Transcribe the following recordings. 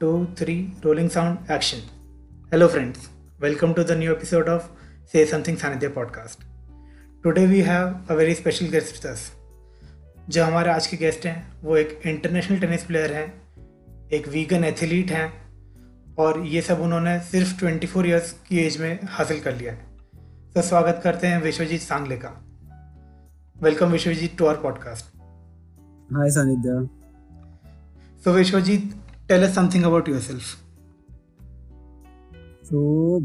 Two three rolling sound action hello friends welcome to the new episode of say something Sanidhya podcast today we have a very special guest us जो हमारे आज के guest हैं वो एक international tennis player हैं एक vegan athlete हैं और ये सब उन्होंने सिर्फ़ 24 फोर ईयर्स की एज में हासिल कर लिया है। तो स्वागत करते हैं विश्वजीत सांगले का। Welcome Vishwajeet to our podcast hi Sanidhya so Vishwajeet tell us something about yourself तो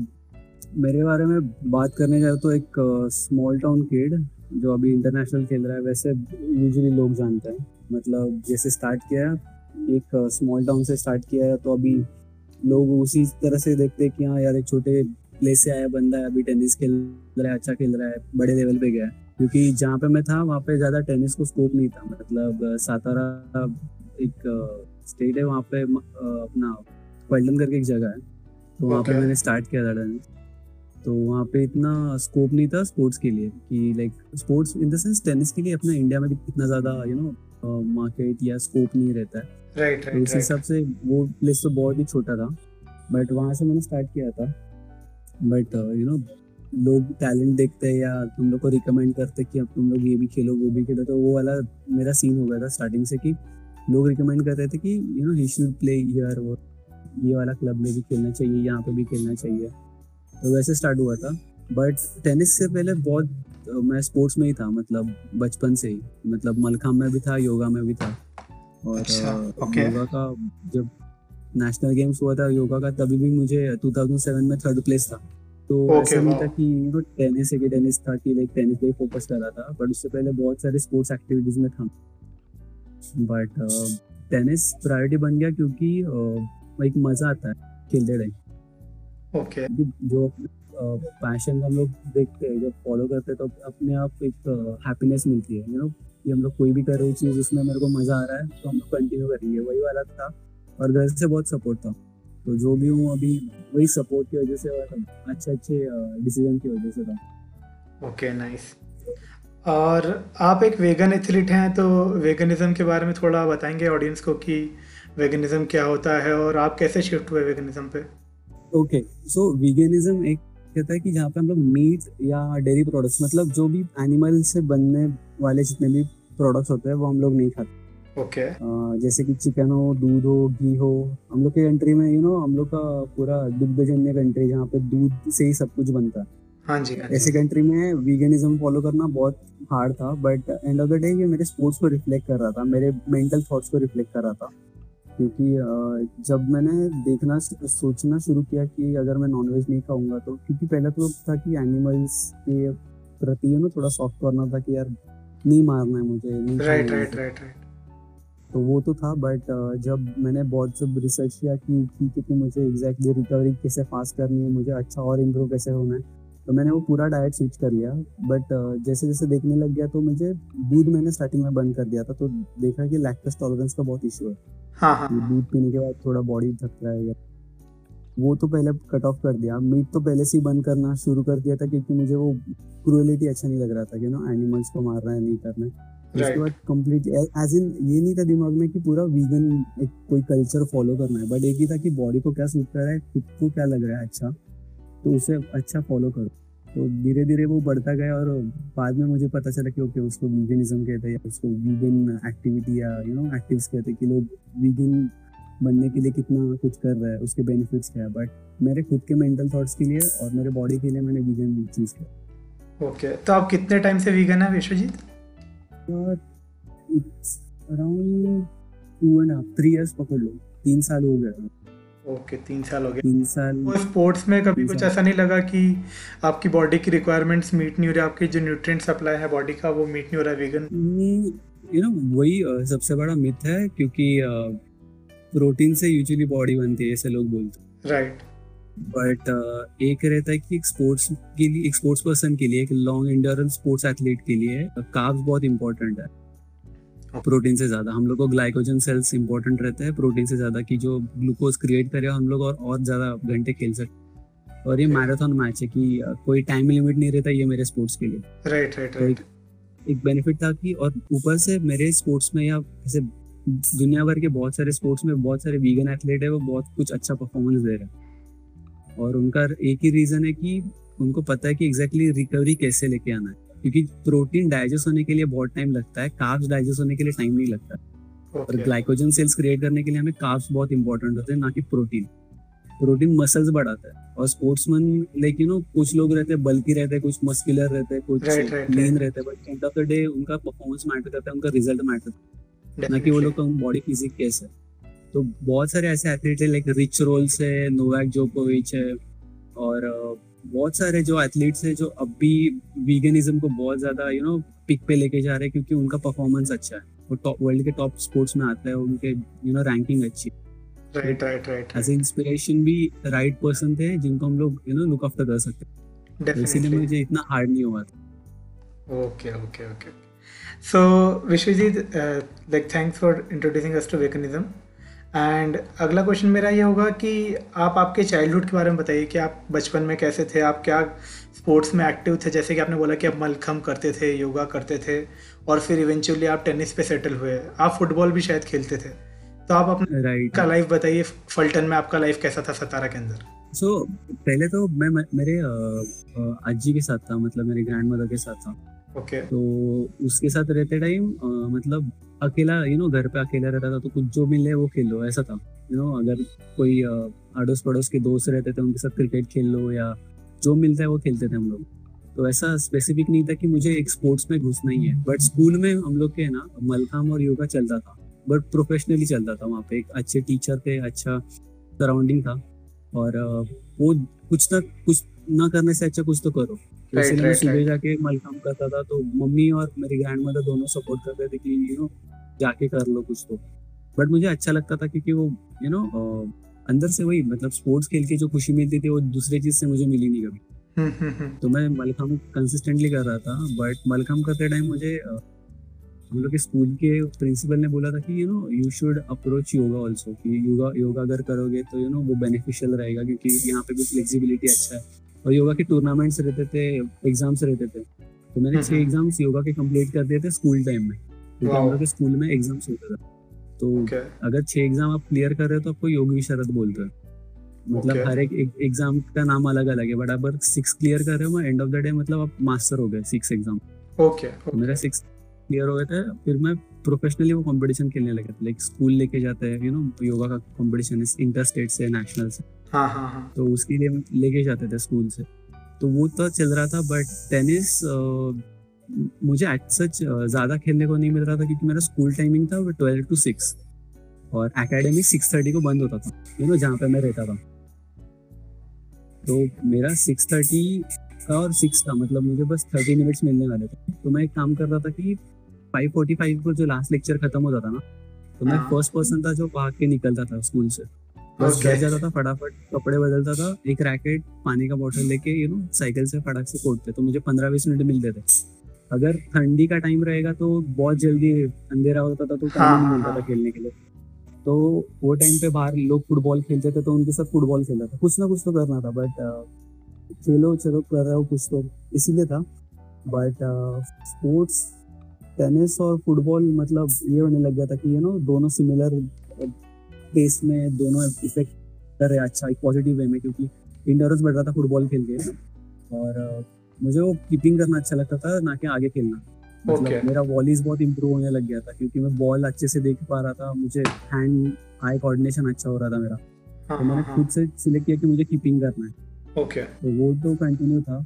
मेरे बारे में बात करने जाए तो एक स्मॉल टाउन किड जो अभी इंटरनेशनल खेल रहा है, वैसे यूजुअली लोग जानते हैं। मतलब जैसे स्टार्ट किया एक स्मॉल टाउन से स्टार्ट किया है तो अभी लोग उसी तरह से देखते हैं कि हाँ यार, एक छोटे प्लेस से आया बंदा है, अभी टेनिस खेल रहा है अच्छा खेल रहा है, बड़े लेवल पे गया है। क्योंकि जहाँ पे मैं था, वहाँ पे ज़्यादा टेनिस को स्कोप नहीं था। मतलब सातारा एक स्टेट है वहाँ पे अपना पल्टन करके एक जगह है। तो वहाँ पे मैंने स्टार्ट किया था टेनिस तो वहाँ पे इतना स्कोप नहीं था स्पोर्ट्स के लिए कि like sports in the sense tennis के लिए अपना इंडिया में भी इतना ज़्यादा यू नो मार्केट या स्कोप नहीं रहता है। राइट तो उस हिसाब से वो प्लेस तो बहुत ही छोटा था। बट वहाँ से मैंने स्टार्ट किया था। बट यू नो लोग टैलेंट देखते हैं या तुम लोग को रिकमेंड करते कि अब तुम लोग ये भी खेलो वो भी खेलो तो वो वाला मेरा सीन हो गया था स्टार्टिंग से कि लोग रिकमेंड कर रहे थे कि you know he should play here वो ये वाला क्लब में भी खेलना चाहिए यहाँ पे भी खेलना चाहिए। तो वैसे स्टार्ट हुआ था। बट टेनिस से पहले बहुत मैं स्पोर्ट्स में ही था मतलब बचपन से ही। मतलब मलखाम में भी था योगा में भी था। और अच्छा, okay. योगा का जब नेशनल गेम्स हुआ था योगा का तभी भी मुझे 2007 में थर्ड प्लेस था। तो okay, ऐसा नहीं था कि यू नो टेनिस है कि टेनिस था कि लाइक टेनिस पे फोकस कर रहा था। बट उससे पहले बहुत सारे स्पोर्ट्स एक्टिविटीज़ में था। बट टेनिस प्रायोरिटी बन गया क्योंकि uh, एक मज़ा आता है खेलते टाइम। ओके जो पैशन हम लोग देखते हैं जब फॉलो करते हैं तो अपने आप एक हैप्पीनेस मिलती है यू नो कि हम लोग कोई भी कर रही चीज़ उसमें मेरे को मज़ा आ रहा है तो हम लोग कंटिन्यू करेंगे। वही वाला था। और घर से बहुत सपोर्ट था। तो जो भी हूँ अभी वही सपोर्ट की वजह से और अच्छे अच्छे डिसीज़न की वजह से था। ओके नाइस और आप एक वेगन एथलीट हैं तो वेगनिज्म के बारे में थोड़ा बताएँगे ऑडियंस को कि वेगनिज्म क्या होता है और आप कैसे शिफ्ट हुए वेगनिज्म पे? ओके सो वीगनिज्म एक कहता है कि जहाँ पे हम लोग मीट या डेयरी प्रोडक्ट्स मतलब जो भी एनिमल से बनने वाले जितने भी प्रोडक्ट्स होते हैं वो हम लोग नहीं खाते। Okay okay. uh, जैसे कि चिकन हो दूध हो घी हो हम लोग के कंट्री में यू नो हम लोग का पूरा दुग्धजन्य कंट्री जहाँ पे दूध से ही सब कुछ बनता है। हाँ जी, हाँ. ऐसे कंट्री में वीगनिज्म फॉलो करना बहुत हार्ड था but end of the day ये मेरे स्पोर्ट्स को रिफ्लेक्ट कर रहा था मेरे मेंटल थॉट्स को रिफ्लेक्ट कर रहा था। क्योंकि जब मैंने देखना सोचना शुरू किया कि अगर मैं नॉनवेज नहीं खाऊँगा तो क्योंकि पहले तो था कि एनिमल्स के प्रति नो थोड़ा सॉफ्ट करना था कि यार नहीं मारना है मुझे नहीं राइट राइट राइट राइट तो वो तो था बट जब मैंने बहुत सब रिसर्च किया कि ठीक है कि मुझे एग्जैक्टली रिकवरी कैसे फास्ट करनी है मुझे अच्छा और इम्प्रूव कैसे होना है तो मैंने वो पूरा डाइट स्विच कर लिया बट जैसे जैसे देखने लग गया तो मुझे दूध मैंने स्टार्टिंग में बंद कर दिया था तो देखा कि लैक्टस टॉलरेंस का बहुत इशू है। हाँ हाँ दूध पीने के बाद थोड़ा बॉडी थक रहा है वो तो पहले कट ऑफ़ कर दिया मीट तो पहले से ही बंद करना शुरू कर दिया था क्योंकि मुझे वो क्रूएलिटी अच्छा नहीं लग रहा था कि नो एनिमल्स को मारना है नहीं करना है। उसके बाद कंप्लीट एज इन ये नहीं था दिमाग में कि पूरा वीगन एक कोई कल्चर फॉलो करना है बट एक ही था कि बॉडी को क्या सूट कर रहा है खुद को क्या लग रहा है अच्छा। तो उसे अच्छा फॉलो करो। तो धीरे धीरे वो बढ़ता गया और बाद में मुझे पता चला कि ओके उसको वीगनिज्म कहते हैं या उसको वीगन एक्टिविटी या यू नो एक्टिव्स कहते हैं कि लोग वीगन बनने के लिए कितना कुछ कर रहा है उसके बेनिफिट्स क्या है। बट मेरे खुद के मेंटल थॉट्स के लिए और मेरे बॉडी के लिए मैंने वीगन चूज़ किया। ओके तो आप कितने टाइम से वीगन है Vishwajeet? It's around two and half three years पकड़ लो। तीन साल हो गए। ओके तीन साल हो गए। तीन साल। वो स्पोर्ट्स में कभी कुछ ऐसा नहीं लगा कि आपकी बॉडी की रिक्वायरमेंट्स मीट नहीं हो रही आपकी जो न्यूट्रिएंट सप्लाई है बॉडी का वो मीट नहीं हो रहा वीगन यू नो वही सबसे बड़ा मिथ है क्योंकि प्रोटीन से यूजुअली बॉडी बनती है ऐसे लोग बोलते हैं। राइट बट एक रहता है कि एक स्पोर्ट्स के लिए एक स्पोर्ट्स पर्सन के लिए एक लॉन्ग इंडोरेंस स्पोर्ट्स एथलीट के लिए कार्ब्स बहुत इंपॉर्टेंट है। प्रोटीन से ज़्यादा। हम लोग को ग्लाइकोजन सेल्स इंपॉर्टेंट रहते हैं प्रोटीन से ज़्यादा कि जो ग्लूकोज क्रिएट करे हम लोग और और ज़्यादा घंटे खेल सकते और ये मैराथन मैच है कि कोई टाइम लिमिट नहीं रहता ये मेरे स्पोर्ट्स के लिए। राइट राइट राइट एक बेनिफिट था कि और ऊपर से मेरे स्पोर्ट्स में या ऐसे दुनिया भर के बहुत सारे स्पोर्ट्स में बहुत सारे वीगन एथलीट है वो बहुत कुछ अच्छा परफॉर्मेंस दे रहे हैं। और उनका एक ही रीजन है कि उनको पता है कि एग्जैक्टली exactly रिकवरी कैसे लेके आना है। क्योंकि प्रोटीन डाइजेस्ट होने के लिए बहुत टाइम लगता है कार्ब्स डाइजेस्ट होने के लिए टाइम नहीं लगता। okay. और ग्लाइकोजन सेल्स क्रिएट करने के लिए हमें कार्ब्स बहुत इंपॉर्टेंट होते हैं ना कि प्रोटीन प्रोटीन मसल्स बढ़ाता है। और स्पोर्ट्समैन लाइक यू नो कुछ लोग रहते हैं बल्कि रहते हैं कुछ मस्कुलर रहते हैं कुछ लीन रहते हैं but end of the day उनका परफॉर्मेंस मैटर करता है उनका रिज़ल्ट मैटर करता है। ना कि वो लोग का बॉडी फिजिक कैसे है। तो बहुत सारे ऐसे एथलीट है लाइक रिच रोल्स है नोवैक जोकोविच है और बहुत सारे जो एथलीट्स है जो अब भी वीगनिज्म को बहुत ज़्यादा यू नो पिक पे लेके जा रहे हैं क्योंकि उनका परफॉर्मेंस अच्छा है। वो टॉप वर्ल्ड के टॉप स्पोर्ट्स में आता है उनके यू नो रैंकिंग अच्छी right right right as inspiration भी राइट पर्सन थे जिनको हम लोग यू नो लुक आफ्टर कर सकते हैं। इसीलिए मुझे इतना हार्ड नहीं हुआ था। Okay okay okay so Vishwajeet like thanks for introducing us to veganism and अगला क्वेश्चन मेरा ये होगा कि आप आपके चाइल्डहुड के बारे में बताइए कि आप बचपन में कैसे थे? आप क्या स्पोर्ट्स में एक्टिव थे? जैसे कि आपने बोला कि आप मलखम करते थे योगा करते थे और फिर इवेंचुअली आप टेनिस पे सेटल हुए। आप फुटबॉल भी शायद खेलते थे। तो आप अपना right. का लाइफ बताइए फल्टन में आपका लाइफ कैसा था सतारा के अंदर? सो so, पहले तो मैं मेरे अज्जी के साथ था मतलब मेरे ग्रैंड मदर के साथ था। ओके. तो उसके साथ रहते टाइम मतलब अकेला यू नो घर पे अकेला रहता था तो कुछ जो मिले वो खेल लो, ऐसा था। यू नो अगर कोई अड़ोस पड़ोस के दोस्त रहते थे, उनके साथ क्रिकेट खेल लो या जो मिलता है वो खेलते थे हम लोग। तो ऐसा स्पेसिफिक नहीं था कि मुझे एक स्पोर्ट्स में घुसना ही है। बट स्कूल में हम लोग के ना मलखाम और योगा चलता था। बट प्रोफेशनली चलता था वहाँ पे। एक अच्छे टीचर थे अच्छा सराउंडिंग था। और वो कुछ ना कुछ ना करने से अच्छा कुछ तो करो। इसलिए मैं सुबह जाके मलखाम करता था तो मम्मी और मेरी ग्रैंड मदर दोनों सपोर्ट करते थे कि यू नो जाके कर लो कुछ तो। बट मुझे अच्छा लगता था क्योंकि वो यू नो अंदर से वही मतलब स्पोर्ट्स खेल के जो खुशी मिलती थी वो दूसरे चीज़ से मुझे मिली नहीं कभी। तो मैं मलखाम कंसिस्टेंटली कर रहा था बट मलखाम करते टाइम मुझे हम लोग के स्कूल के प्रिंसिपल ने बोला था कि you know you should approach yoga also कि योगा योगा अगर करोगे तो यू you नो know, वो बेनिफिशियल रहेगा क्योंकि यहाँ पे भी फ्लेक्सिबिलिटी अच्छा है। और योगा के टूर्नामेंट्स रहते थे एग्ज़ाम्स रहते थे। तो मैंने छह एग्ज़ाम्स योगा के कंप्लीट कर दिए थे स्कूल टाइम में। क्योंकि हम लोग के स्कूल में एग्ज़ाम्स होता था। तो अगर छह एग्ज़ाम आप क्लियर कर रहे हो तो आपको योगी शरद बोलते हैं। मतलब हर एक एग्ज़ाम का नाम अलग अलग है बट अगर सिक्स क्लियर कर रहे हो एंड ऑफ़ द डे मतलब आप मास्टर हो गए सिक्स एग्ज़ाम ओके मेरा सिक्स क्लियर हो गया था फिर मैं प्रोफेशनली वो कंपटीशन खेलने लगा था। लाइक स्कूल लेके जाते हैं यू नो योगा का कंपटीशन इंटर स्टेट से नेशनल से। हाँ हाँ हाँ। तो उसके लिए लेके जाते थे स्कूल से। तो वो तो चल रहा था बट टेनिस मुझे एट सच ज़्यादा खेलने को नहीं मिल रहा था क्योंकि मेरा स्कूल टाइमिंग था ट्वेल्व टू सिक्स और एकेडमी सिक्स थर्टी को बंद होता था यू नो जहाँ पे मैं रहता था। तो मेरा सिक्स थर्टी का और सिक्स था मतलब मुझे बस थर्टी मिनट्स मिलने वाले थे। तो मैं एक काम कर रहा था कि फाइव फोर्टी फाइव को जो लास्ट लेक्चर खत्म होता था ना तो मैं फ़र्स्ट। पर्सन था जो भाग के निकलता था स्कूल से। बस घर जाता था फटाफट कपड़े बदलता था एक रैकेट पानी का बोतल लेके यू नो साइकिल से फटाक से कोटते तो मुझे पंद्रह बीस मिनट मिलते थे। अगर ठंडी का टाइम रहेगा तो बहुत जल्दी अंधेरा होता था तो टाइम हाँ, नहीं मिलता हाँ, था खेलने के लिए। तो वो टाइम पे बाहर लोग फुटबॉल खेलते थे तो उनके साथ फुटबॉल खेलता था। कुछ ना कुछ तो करना था बट खेलो चलो कर रहा हो कुछ तो। इसीलिए था। बट स्पोर्ट्स टेनिस और फुटबॉल मतलब ये होने लग गया था कि यू नो दोनों सिमिलर पेस में दोनों इफ़ेक्ट कर रहे अच्छा एक पॉजिटिव वे में क्योंकि इंडोरेंस बढ़ रहा था फुटबॉल खेल के और मुझे वो कीपिंग करना अच्छा लगता था ना कि आगे खेलना। मतलब okay. मेरा वॉलीज बहुत इम्प्रूव होने लग गया था क्योंकि मैं बॉल अच्छे से देख पा रहा था मुझे हैंड आई कोऑर्डिनेशन अच्छा हो रहा था मेरा। हाँ, तो मैंने हाँ, खुद से सिलेक्ट किया कि मुझे कीपिंग करना है। ओके तो वो तो कंटिन्यू था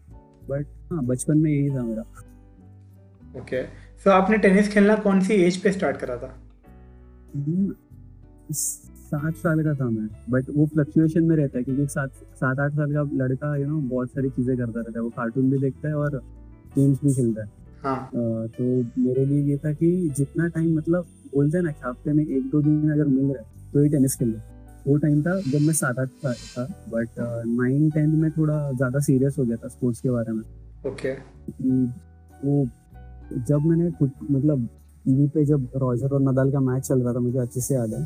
बट हाँ बचपन में यही था मेरा। ओके सो आपने टेनिस खेलना कौन सी एज पे स्टार्ट करा था? हम्म, सात साल का था मैं बट वो फ्लक्चुएशन में रहता है क्योंकि सात सात आठ साल का लड़का यू नो बहुत सारी चीज़ें करता रहता है। वो कार्टून भी देखता है और गेम्स भी खेलता है। हाँ. तो मेरे लिए ये था कि जितना टाइम मतलब बोलते हैं ना कि हफ़्ते में एक दो दिन अगर मिल रहा है तो ही टेनिस खेल लो। वो टाइम था जब मैं सात आठ साल था बट नाइन टेंथ में थोड़ा ज़्यादा सीरियस हो गया था स्पोर्ट्स के बारे में। ओके वो जब मैंने खुद मतलब टीवी पे जब रॉजर और नदाल का मैच चल रहा था मुझे अच्छे से याद है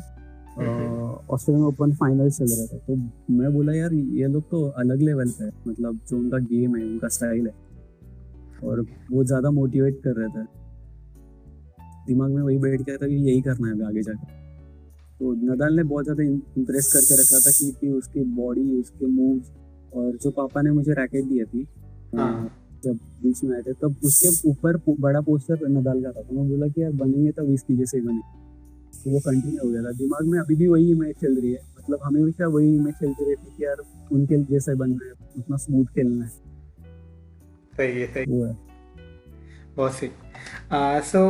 ऑस्ट्रेलियन ओपन फाइनल चल रहा था। तो मैं बोला यार ये लोग तो अलग लेवल पे है। मतलब जो उनका गेम है उनका स्टाइल है। और वो ज़्यादा मोटिवेट कर रहे थे। दिमाग में वही बैठ गया था कि यही करना है आगे जाके। तो नदाल ने बहुत ज़्यादा इम्प्रेस करके रखा था कि, कि उसकी बॉडी उसके मूव और जो पापा ने मुझे रैकेट दी थी हाँ। जब बीच में आए थे तब उसके ऊपर बड़ा पोस्टर नदाल का था। तो मैं बोला कि यार बनेंगे तब इसकी जैसे बने तो वो कंटिन्यू हो गया था। दिमाग में अभी भी वही इमेज चल रही है। मतलब हमेशा वही इमेज चलती रहती कि यार उनके जैसा बनना है उतना स्मूथ खेलना है। सही है सही। वो है। बहुत सही। सो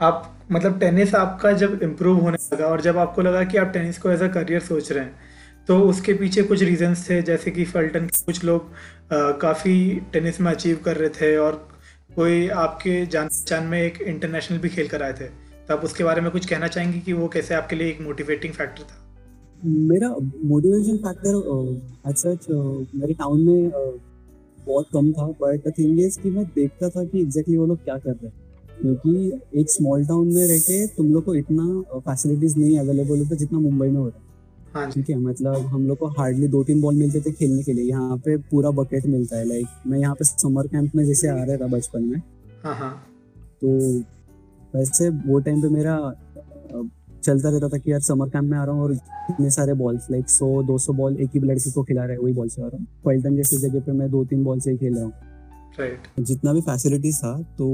आप मतलब टेनिस आपका जब इम्प्रूव होने लगा और जब आपको लगा कि आप टेनिस को एज अ करियर सोच रहे हैं तो उसके पीछे कुछ रीजंस थे जैसे कि फल्टन कुछ लोग काफ़ी टेनिस में अचीव कर रहे थे और कोई आपके जान पहचान में एक इंटरनेशनल भी खेल कर आए थे। तो आप उसके बारे में कुछ कहना चाहेंगे कि वो कैसे आपके लिए एक मोटिवेटिंग फैक्टर था? मेरा मोटिवेशन फैक्टर एज सच मेरे टाउन में uh, बहुत कम था बट द थिंग इज़ कि मैं देखता था कि एग्जैक्टली वो लोग क्या कर रहे हैं। क्योंकि एक स्मॉल टाउन में रह के तुम लोग को इतना फैसिलिटीज़ नहीं अवेलेबल होता जितना मुंबई में होता। है ठीक है मतलब हम लोग को हार्डली दो तीन बॉल मिलते थे खेलने के लिए। यहाँ पे पूरा बकेट मिलता है लाइक मैं यहाँ पे समर कैंप में जैसे आ रहा था बचपन में। हाँ हाँ। तो वैसे वो टाइम पे मेरा चलता रहता था कि यार समर कैंप में आ रहा हूँ और इतने सारे बॉल्स लाइक सौ दो सौ बॉल एक ही लड़के को खिला रहे वही बॉल से आ रहा हूँ। पल्टन जैसे जगह पे मैं दो तीन बॉल से ही खेल रहा हूँ। राइट जितना भी फैसिलिटीज़ था तो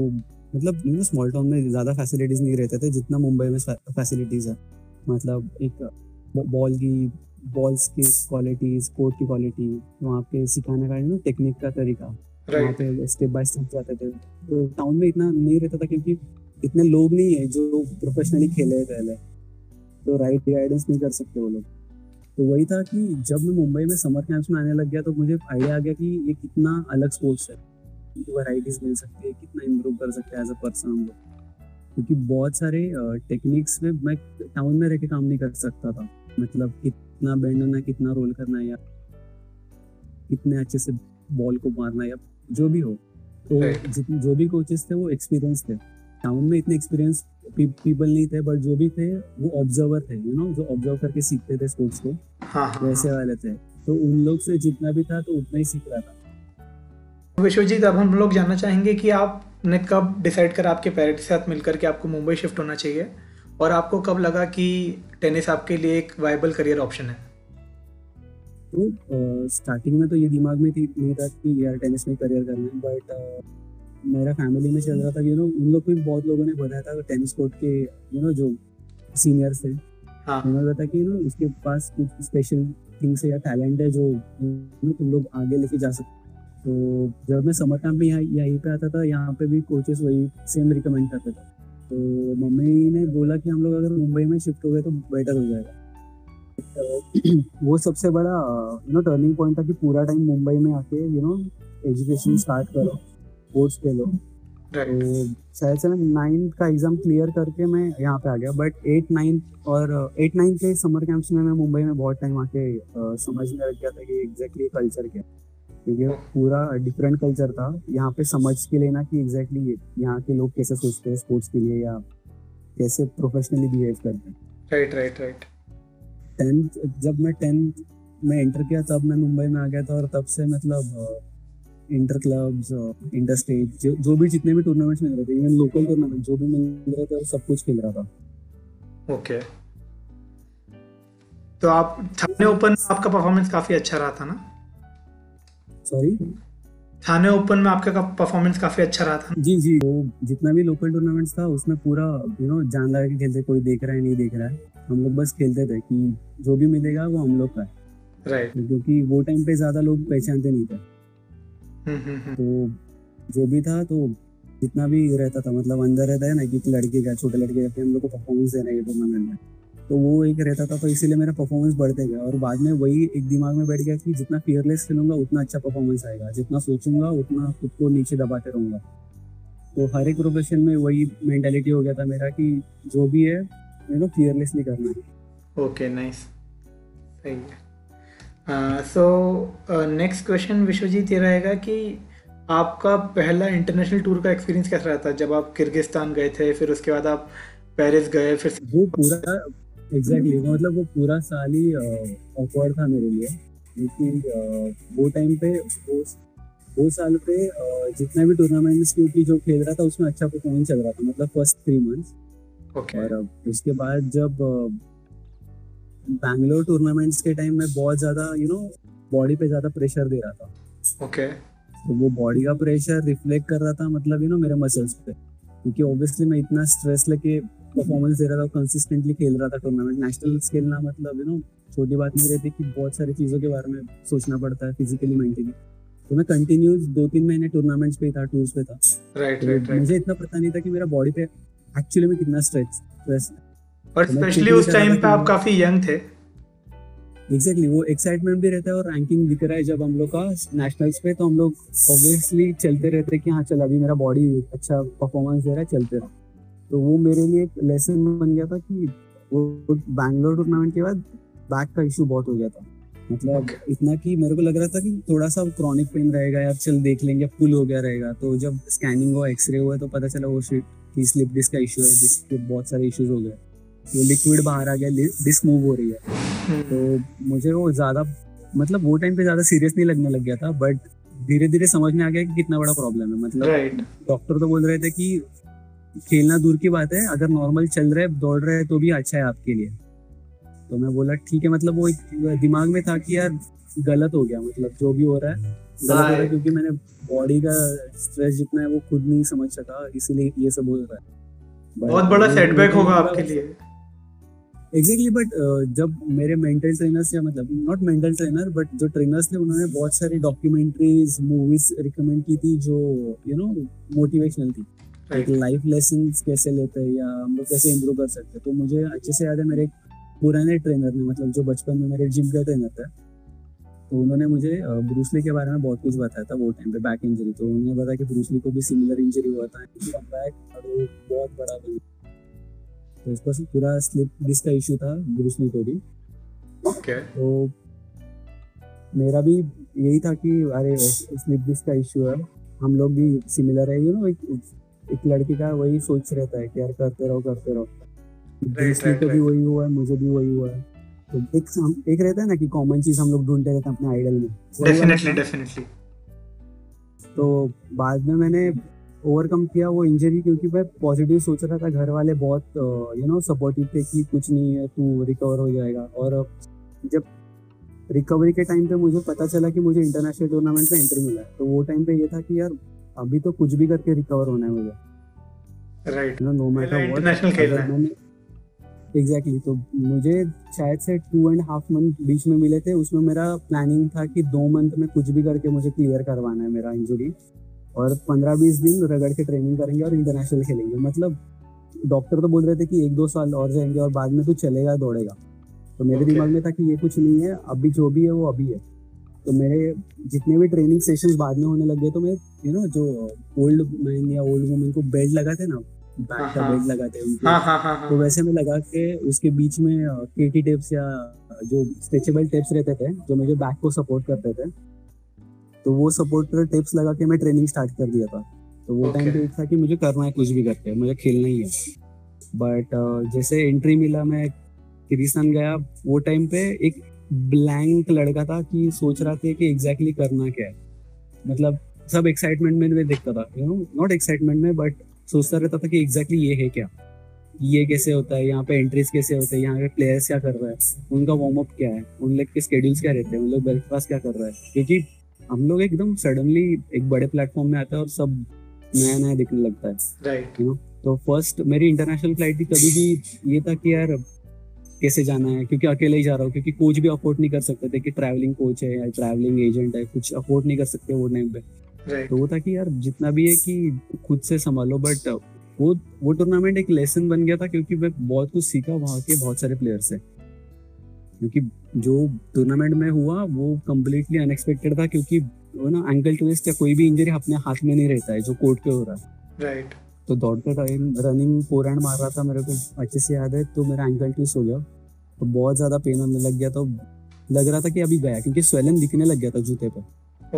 मतलब यू नो स्मॉल टाउन में ज़्यादा फैसिलिटीज़ नहीं रहते थे जितना मुंबई में फैसिलिटीज़ है। मतलब एक बॉल की बॉल्स की क्वालिटी कोर्ट की क्वालिटी वहाँ पे सिखाने का ना टेक्निक का तरीका। वहाँ पे स्टेप बाय स्टेप जाते थे। तो टाउन में इतना नहीं रहता था क्योंकि इतने लोग नहीं है जो प्रोफेशनली खेले पहले। तो राइट गाइडेंस नहीं कर सकते वो लोग। तो वही था कि जब मैं मुंबई में समर कैंप्स में आने लग गया तो मुझे आइडिया आ गया कि ये कितना अलग स्पोर्ट्स है। वैरायटीज मिल सकती है कितना इम्प्रूव कर सकते हैं एज अ पर्सन हम लोग। क्योंकि बहुत सारे टेक्निक्स में मैं टाउन में रह के काम नहीं कर सकता था। मतलब कितना बैंड होना कितना रोल करना या कितने अच्छे से बॉल को मारना या जो भी हो। तो जितने जो भी कोचेस थे वो एक्सपीरियंस थे। टाउन में इतने एक्सपीरियंस पीपल नहीं थे बट जो भी थे वो ऑब्जर्वर थे यू नो जो ऑब्ज़र्व करके सीखते थे स्पोर्ट्स को हाँ, हाँ, वैसे हाँ. वाले थे। तो उन लोग से जितना भी था तो उतना ही सीख रहा था। विश्वजीत अब हम लोग जानना चाहेंगे कि आपने कब डिसाइड करा आपके पेरेंट्स के साथ मिलकर के आपको मुंबई शिफ्ट होना चाहिए? और आपको कब लगा कि टेनिस आपके लिए एक वाइबल करियर ऑप्शन है? तो स्टार्टिंग में तो ये दिमाग में थी नहीं था कि यार टेनिस में करियर करना है बट मेरा फैमिली में चल रहा था यू नो उन लोग को भी बहुत लोगों ने बताया था टेनिस कोर्ट के यू नो जो सीनियर्स थे। हाँ. उन्होंने बताया कि यू नो उसके पास कुछ स्पेशल थिंग्स है या टैलेंट है जो यू नो तुम लोग आगे लेके जा सकते तो जब मैं समर कैंप में यहाँ यहीं पे आता था यहाँ पे भी कोचेस वही सेम रिकमेंड करते थे। तो मम्मी ने बोला कि हम लोग अगर मुंबई में शिफ्ट हो गए तो बेटर हो जाएगा। तो वो सबसे बड़ा यू नो टर्निंग पॉइंट था कि पूरा टाइम मुंबई में आके यू नो एजुकेशन स्टार्ट करो। कोर्स खेलो तो शायद से मैं नाइन्थ का एग्ज़ाम क्लियर करके मैं यहाँ पे आ गया। बट एट नाइन्थ और एट नाइन्थ के समर कैंप्स में मैं मुंबई में बहुत टाइम आके समझने लग गया था कि एग्जैक्टली कल्चर क्या क्योंकि पूरा डिफरेंट कल्चर था। यहाँ पे समझ के लेना कि एग्जैक्टली exactly यहाँ के लोग कैसे सोचते हैं स्पोर्ट्स के लिए या कैसे प्रोफेशनली बिहेव करते हैं। राइट राइट राइट टेंथ जब मैं टेंथ में एंटर किया तब मैं मुंबई में आ गया था और तब से मतलब इंटर क्लब्स इंटर स्टेट जो जो भी जितने भी टूर्नामेंट्स मिल रहे थे इवन लोकल टूर्नामेंट जो भी मिल रहे थे वो सब कुछ खेल रहा था। ओके तो आप थाने ओपन में आपका परफॉर्मेंस काफ़ी अच्छा रहा था ना? सॉरी थाने ओपन में आपका परफॉर्मेंस काफ़ी अच्छा रहा था जी जी वो जितना भी लोकल टूर्नामेंट्स था उसमें पूरा यू नो जान लगा के खेलते कोई देख रहा है नहीं देख रहा है। हम लोग बस खेलते थे कि जो भी मिलेगा वो हम लोग का है। राइट क्योंकि वो टाइम पे ज़्यादा लोग पहचानते नहीं थे। तो जो भी था तो जितना भी रहता था मतलब अंदर रहता है ना कि लड़के का, छोटे लड़के का हम लोग को परफॉर्मेंस देना है टूर्नामेंट में तो वो एक रहता था तो इसीलिए मेरा परफॉर्मेंस बढ़ते गया। और बाद में वही एक दिमाग में बैठ गया कि जितना फियरलेस खेलूँगा, उतना अच्छा परफॉर्मेंस आएगा। जितना सोचूँगा, उतना खुद को नीचे दबाते रहूँगा। तो हर एक प्रोफेशन में वही मेंटेलिटी हो गया था मेरा कि जो भी है यू नो फियरलेसली करना है। ओके नाइस सही है सो नेक्स्ट क्वेश्चन विश्वजीत ये रहेगा कि आपका पहला इंटरनेशनल टूर का एक्सपीरियंस कैसा रहा था जब आप किर्गिस्तान गए थे फिर उसके बाद आप पेरिस गए फिर वो पूरा एग्जैक्टली exactly, मतलब वो पूरा साल ही ऑकवर्ड था मेरे लिए। क्योंकि वो टाइम पे वो वो साल पे जितना भी टूर्नामेंट्स क्योंकि जो खेल रहा था उसमें अच्छा परफॉर्मेंस चल रहा था। मतलब फ़र्स्ट थ्री मंथ्स okay. और उसके बाद जब बैंगलोर टूर्नामेंट्स के टाइम में बहुत ज़्यादा यू नो बॉडी पे ज़्यादा प्रेशर दे रहा था। Okay. तो वो बॉडी का प्रेशर रिफ्लेक्ट कर रहा था मतलब यू नो मेरे मसल्स पे। क्योंकि ऑब्वियसली मैं इतना स्ट्रेस लेके परफॉर्मेंस दे रहा था कंसिस्टेंटली खेल रहा था टूर्नामेंट नेशनल खेलना मतलब यू नो छोटी बात नहीं रहती कि बहुत सारी चीज़ों के बारे में सोचना पड़ता है फिजिकली मेंटली तो मैं कंटिन्यूस दो तीन महीने टूर्नामेंट्स पे था टूर्स पे था। राइट तो राइट राइट मुझे इतना पता नहीं था कि मेरा बॉडी पे एक्चुअली में कितना स्ट्रेच स्ट्रेस और तो स्पेशली उस टाइम पे आप काफ़ी यंग थे। एग्जैक्टली वो एक्साइटमेंट भी रहता है और रैंकिंग दिख रहा है जब हम लोग का नेशनल्स पे तो हम लोग ऑब्वियसली चलते रहते हैं कि हाँ चल अभी मेरा बॉडी अच्छा परफॉर्मेंस दे रहा है चलते रहो। तो वो मेरे लिए एक लेसन बन गया था कि वो बैंगलोर टूर्नामेंट के बाद बैक का इशू बहुत हो गया था। मतलब Okay. इतना कि मेरे को लग रहा था कि थोड़ा सा क्रॉनिक पेन रहेगा यार चल देख लेंगे पुल हो गया रहेगा। तो जब स्कैनिंग हुआ एक्सरे हुआ तो पता चला वो शिट कि स्लिप डिस्क का इशू है डिस्क के बहुत सारे इश्यूज़ हो गए। वो लिक्विड बाहर आ गया डिस्क मूव हो रही है। हम्म, तो मुझे वो ज़्यादा मतलब वो टाइम पे ज़्यादा सीरियस नहीं लगने लग गया था बट धीरे धीरे समझ में आ गया कि कितना बड़ा प्रॉब्लम है। मतलब डॉक्टर तो बोल रहे थे कि खेलना दूर की बात है अगर नॉर्मल चल रहे दौड़ रहे तो भी अच्छा है आपके लिए। तो मैं बोला ठीक है मतलब वो एक दिमाग में था कि यार गलत हो गया मतलब जो भी हो रहा है गलत हो रहा है हाँ। क्योंकि मैंने बॉडी का स्ट्रेस जितना है वो खुद नहीं समझ सका इसीलिए ये सब हो रहा है। बहुत बड़ा सेटबैक होगा आपके लिए। एग्जैक्टली बट जब मेरे मेंटल ट्रेनर्स या मतलब नॉट मेंटल ट्रेनर बट जो ट्रेनर्स थे उन्होंने बहुत सारी डॉक्यूमेंट्रीज मूवीज़ रिकमेंड की थी जो यू नो मोटिवेशनल थी। लाइफ लेसन कैसे लेते हैं या हम लोग कैसे इम्प्रूव कर सकते हैं। तो मुझे अच्छे से याद है मेरे एक पुराने ट्रेनर ने मतलब जो बचपन में मेरे जिम का ट्रेनर था तो उन्होंने मुझे ब्रूसली के बारे में बहुत कुछ बताया था वो टाइम पे बैक इंजरी तो उन्होंने बताया कि ब्रूसली को भी सिमिलर इंजरी हुआ था। बैक और वो बहुत बड़ा बन तो उसका पूरा स्लिप डिस्क का इशू था ब्रूसली को भी। ओके तो मेरा भी यही था कि अरे स्लिप डिस्क का इशू है। हम लोग भी सिमिलर है यू नो एक एक लड़के का वही सोच रहता है कि यार करते रहो करते रहो। Right, को भी वही हुआ है मुझे भी वही हुआ है। तो एक हम- एक रहता है ना कि कॉमन चीज़ हम लोग ढूंढते रहते हैं अपने आइडल में। डेफिनेटली डेफिनेटली तो बाद में मैंने ओवरकम किया वो इंजरी क्योंकि मैं पॉजिटिव सोच रहा था घर वाले बहुत यू नो सपोर्टिव थे कि कुछ नहीं है तू रिकवर हो जाएगा। और जब रिकवरी के टाइम पे मुझे पता चला कि मुझे इंटरनेशनल टूर्नामेंट में एंट्री मिला है तो वो टाइम पे ये था कि यार अभी तो कुछ भी करके रिकवर होना है मुझे। राइट नो मैटर इंटरनेशनल खेलना है। एग्जैक्टली तो मुझे शायद से टू एंड हाफ़ मंथ बीच में मिले थे उसमें मेरा प्लानिंग था कि दो मंथ में कुछ भी करके मुझे क्लियर करवाना है मेरा इंजरी और पंद्रह बीस दिन रगड़ के ट्रेनिंग करेंगे और इंटरनेशनल खेलेंगे। मतलब डॉक्टर तो बोल रहे थे कि एक दो साल और जाएँगे और बाद में तू चलेगा दौड़ेगा। तो मेरे Okay. दिमाग में था कि ये कुछ नहीं है अभी जो भी है वो अभी है। तो मेरे जितने भी ट्रेनिंग सेशंस बाद में होने लग गए तो मैं यू नो जो ओल्ड मैन या ओल्ड वुमेन को बेल्ट लगाते ना बैक का बेल्ट लगाते हैं उनके। हाँ हाँ हाँ तो वैसे में लगा के उसके बीच में केटी टेप्स या जो स्ट्रेचेबल टेप्स रहते थे जो मुझे बैक को सपोर्ट करते थे तो वो सपोर्टर टिप्स लगा के मैं ट्रेनिंग स्टार्ट कर दिया था। तो वो टाइम Okay. पे था कि मुझे करना है कुछ भी करके मुझे खेलना ही है। बट uh, जैसे एंट्री मिला मैं किर्गिस्तान गया वो टाइम पे एक ब्लैंक लड़का था कि सोच रहा था कि एग्जैक्टली exactly करना क्या है। मतलब सब एक्साइटमेंट में मैं देखता था यू नो नॉट एक्साइटमेंट में बट सोचता रहता था कि एग्जैक्टली exactly ये है क्या। ये कैसे होता है यहाँ पे एंट्रीज कैसे होते हैं यहाँ पे प्लेयर्स क्या कर रहा है उनका वार्म अप क्या है उन लोग के स्केड्यूल्स क्या रहते हैं उन लोग ब्रेकफास्ट क्या कर रहा है। क्योंकि हम लोग एकदम सडनली एक बड़े प्लेटफॉर्म में आते हैं और सब नया नया दिखने लगता है राइट यू नो तो फ़र्स्ट मेरी इंटरनेशनल फ़्लाइट थी कभी भी ये था कि यार कैसे जाना है? क्योंकि अकेले ही जा रहा हूँ क्योंकि कोच भी अफोर्ड नहीं कर सकते थे कि ट्रैवलिंग कोच है या ट्रैवलिंग एजेंट है कुछ अफोर्ड नहीं कर सकते वो टाइम पे। तो वो था कि यार जितना भी है कि खुद से संभालो बट वो वो टूर्नामेंट एक लेसन बन गया था क्योंकि मैं बहुत कुछ सीखा वहाँ के बहुत सारे प्लेयर से। क्योंकि जो टूर्नामेंट में हुआ वो कम्प्लीटली अनएक्सपेक्टेड था क्योंकि वो ना एंकल ट्विस्ट या कोई भी इंजरी अपने हाथ में नहीं रहता है जो कोर्ट पे हो रहा है। राइट तो दौड़ते टाइम रनिंग फोर हैंड मार रहा था मेरे को अच्छे से याद है तो मेरा एंकल ट्विस्ट हो गया। तो बहुत ज़्यादा पेन होने लग गया तो लग रहा था कि अभी गया क्योंकि स्वेलन दिखने लग गया था जूते पे।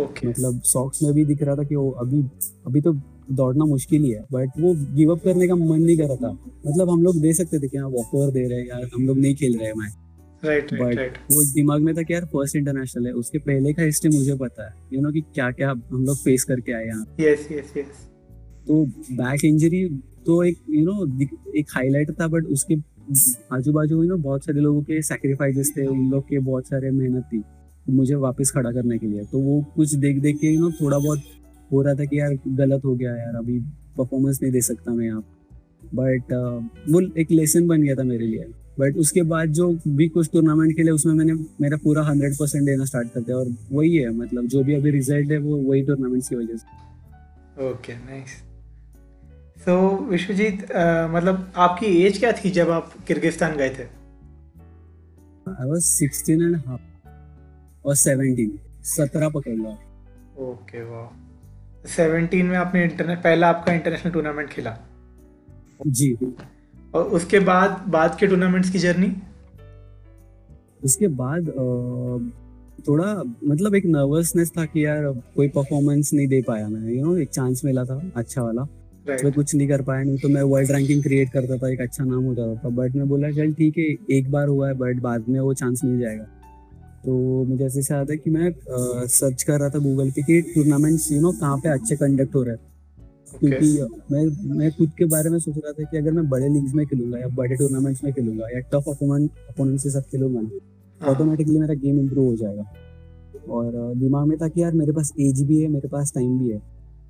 ओके मतलब सॉक्स में भी दिख रहा था कि वो अभी अभी तो दौड़ना मुश्किल ही है बट वो गिव अप करने का मन नहीं कर रहा था। मतलब हम लोग दे सकते थे कि हाँ वॉक ओवर दे रहे हैं यार हम लोग नहीं खेल रहे हैं मैच। राइट वो दिमाग में था कि यार फ़र्स्ट इंटरनेशनल है उसके पहले का हिस्ट्री मुझे पता है। यू नो कि क्या क्या हम लोग फेस करके आए यहाँ। यस यस यस तो बैक इंजरी तो एक यू नो एक हाईलाइट था बट उसके आजू बाजू यू नो बहुत सारे लोगों के सेक्रीफाइसेस थे उन लोग के बहुत सारे मेहनत थी मुझे वापस खड़ा करने के लिए। तो वो कुछ देख देख के यू नो थोड़ा बहुत हो रहा था कि यार गलत हो गया यार अभी परफॉर्मेंस नहीं दे सकता मैं यहाँ। बट uh, वो एक लेसन बन गया था मेरे लिए। बट उसके बाद जो भी कुछ टूर्नामेंट खेले उसमें मैंने मेरा पूरा हंड्रेड परसेंट देना स्टार्ट कर दिया। और वही है मतलब जो भी अभी रिज़ल्ट है वो वही टूर्नामेंट्स की वजह से। ओके नाइस सो विश्वजीत मतलब आपकी एज क्या थी जब आप किर्गिस्तान गए थे? आई वाज 16 एंड हाफ़ और 17 17 पकड़ लो। ओके वाह 17 में आपने इंटरनेट पहला आपका इंटरनेशनल टूर्नामेंट खेला? जी। और उसके बाद बाद के टूर्नामेंट्स की जर्नी उसके बाद थोड़ा मतलब एक नर्वसनेस था कि यार कोई परफॉर्मेंस नहीं दे पाया मैं यू नो एक चांस मिला था अच्छा वाला। Right. मैं कुछ नहीं कर पाया नहीं तो मैं वर्ल्ड रैंकिंग क्रिएट करता था एक अच्छा नाम हो जाता था बट मैं बोला चल ठीक है एक बार हुआ है बट बाद में वो चांस मिल जाएगा। तो मुझे ऐसे याद है कि मैं सर्च कर रहा था गूगल पे कि टूर्नामेंट्स यू नो कहाँ पे अच्छे कंडक्ट हो रहे हैं। क्योंकि मैं मैं खुद के बारे में सोच रहा था कि अगर मैं बड़े लीग्स में खेलूँगा या बड़े टूर्नामेंट्स में खेलूँगा या टफ अपोनेंट अपोनेंट के साथ खेलूँगा ना ऑटोमेटिकली हाँ। मेरा गेम इंप्रूव हो जाएगा। और दिमाग में था कि यार मेरे पास एज भी है मेरे पास टाइम भी है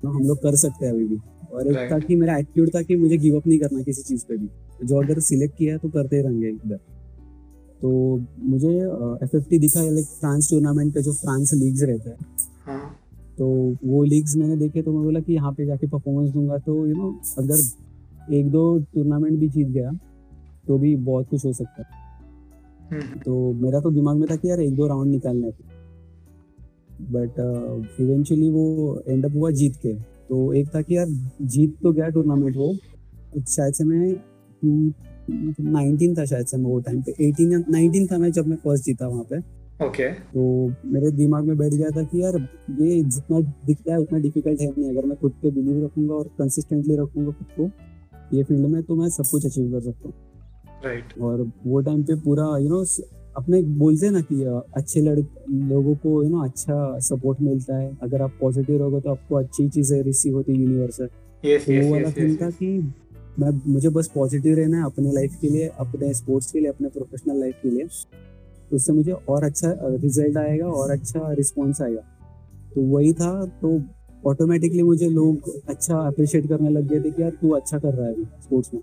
तो हम लोग कर सकते हैं अभी भी। और एक था कि मेरा एटीट्यूड था कि मुझे गिव अप नहीं करना किसी चीज़ पे भी। जो अगर सिलेक्ट किया तो करते रहेंगे इधर। तो मुझे एफ़ एफ़ टी दिखा लाइक फ्रांस टूर्नामेंट पे जो फ्रांस लीग्स रहते हैं हाँ। तो वो लीग्स मैंने देखे तो मैं बोला कि यहाँ पे जाके परफॉर्मेंस दूँगा। तो यू नो अगर एक दो टूर्नामेंट भी जीत गया तो भी बहुत कुछ हो सकता है। हम्म। तो मेरा तो दिमाग में था कि यार एक दो राउंड निकालने थे बट इवेंचुअली uh, वो एंड अप हुआ जीत के। तो एक था कि यार जीत तो गया टूर्नामेंट वो। शायद से मैं नाइनटीन था शायद से मैं वो टाइम पे। एटीन या नाइनटीन था मैं जब मैं फ़र्स्ट जीता वहाँ पे। Okay okay. तो मेरे दिमाग में बैठ गया था कि यार ये जितना दिखता है उतना डिफ़िकल्ट है नहीं। अगर मैं खुद पे बिलीव रखूँगा और कंसिस्टेंटली रखूँगा खुद को ये फ़ील्ड में तो मैं सब कुछ अचीव कर सकता हूँ। Right right. और वो टाइम पे पूरा यू you नो know, अपने बोलते ना कि अच्छे लड़के लोगों को यू नो अच्छा सपोर्ट मिलता है। अगर आप पॉजिटिव रहोगे तो आपको अच्छी चीज़ें रिसीव होती है यूनिवर्स से yes, तो yes, वो वाला थिंग था कि मैं मुझे बस पॉजिटिव रहना है अपने लाइफ के लिए अपने स्पोर्ट्स के लिए अपने प्रोफेशनल लाइफ के लिए। तो उससे मुझे और अच्छा रिज़ल्ट आएगा और अच्छा रिस्पॉन्स आएगा। तो वही था तो ऑटोमेटिकली मुझे लोग अच्छा अप्रिशिएट करने लग गए थे कि यार तू अच्छा कर रहा है स्पोर्ट्स में।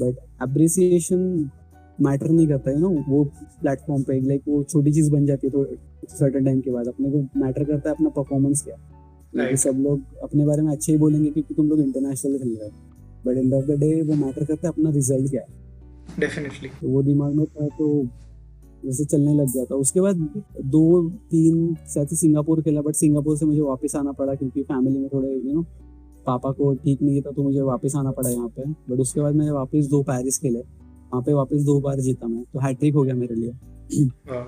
बट अप्रिसिएशन मैटर नहीं करता है ना वो प्लेटफॉर्म पे लाइक वो छोटी चीज़ बन जाती है तो सर्टन टाइम के बाद अपने को मैटर करता है अपना परफॉर्मेंस क्या। Right. सब लोग अपने बारे में अच्छे ही बोलेंगे क्योंकि तुम लोग इंटरनेशनल खेल रहे हो। But end of the day वो मैटर करता है अपना रिज़ल्ट क्या है। डेफिनेटली तो वो दिमाग में था तो वैसे चलने लग गया था। उसके बाद दो तीन शायद सिंगापुर खेला बट सिंगापुर से मुझे वापस आना पड़ा क्योंकि फैमिली में थोड़े यू नो पापा को ठीक नहीं था तो मुझे वापस आना पड़ा यहाँ पे। बट उसके बाद मैंने वापस दो पैरिस खेले। वहाँ पे वापस दो बार जीता मैं। तो हैट्रिक हो गया मेरे लिए। हाँ।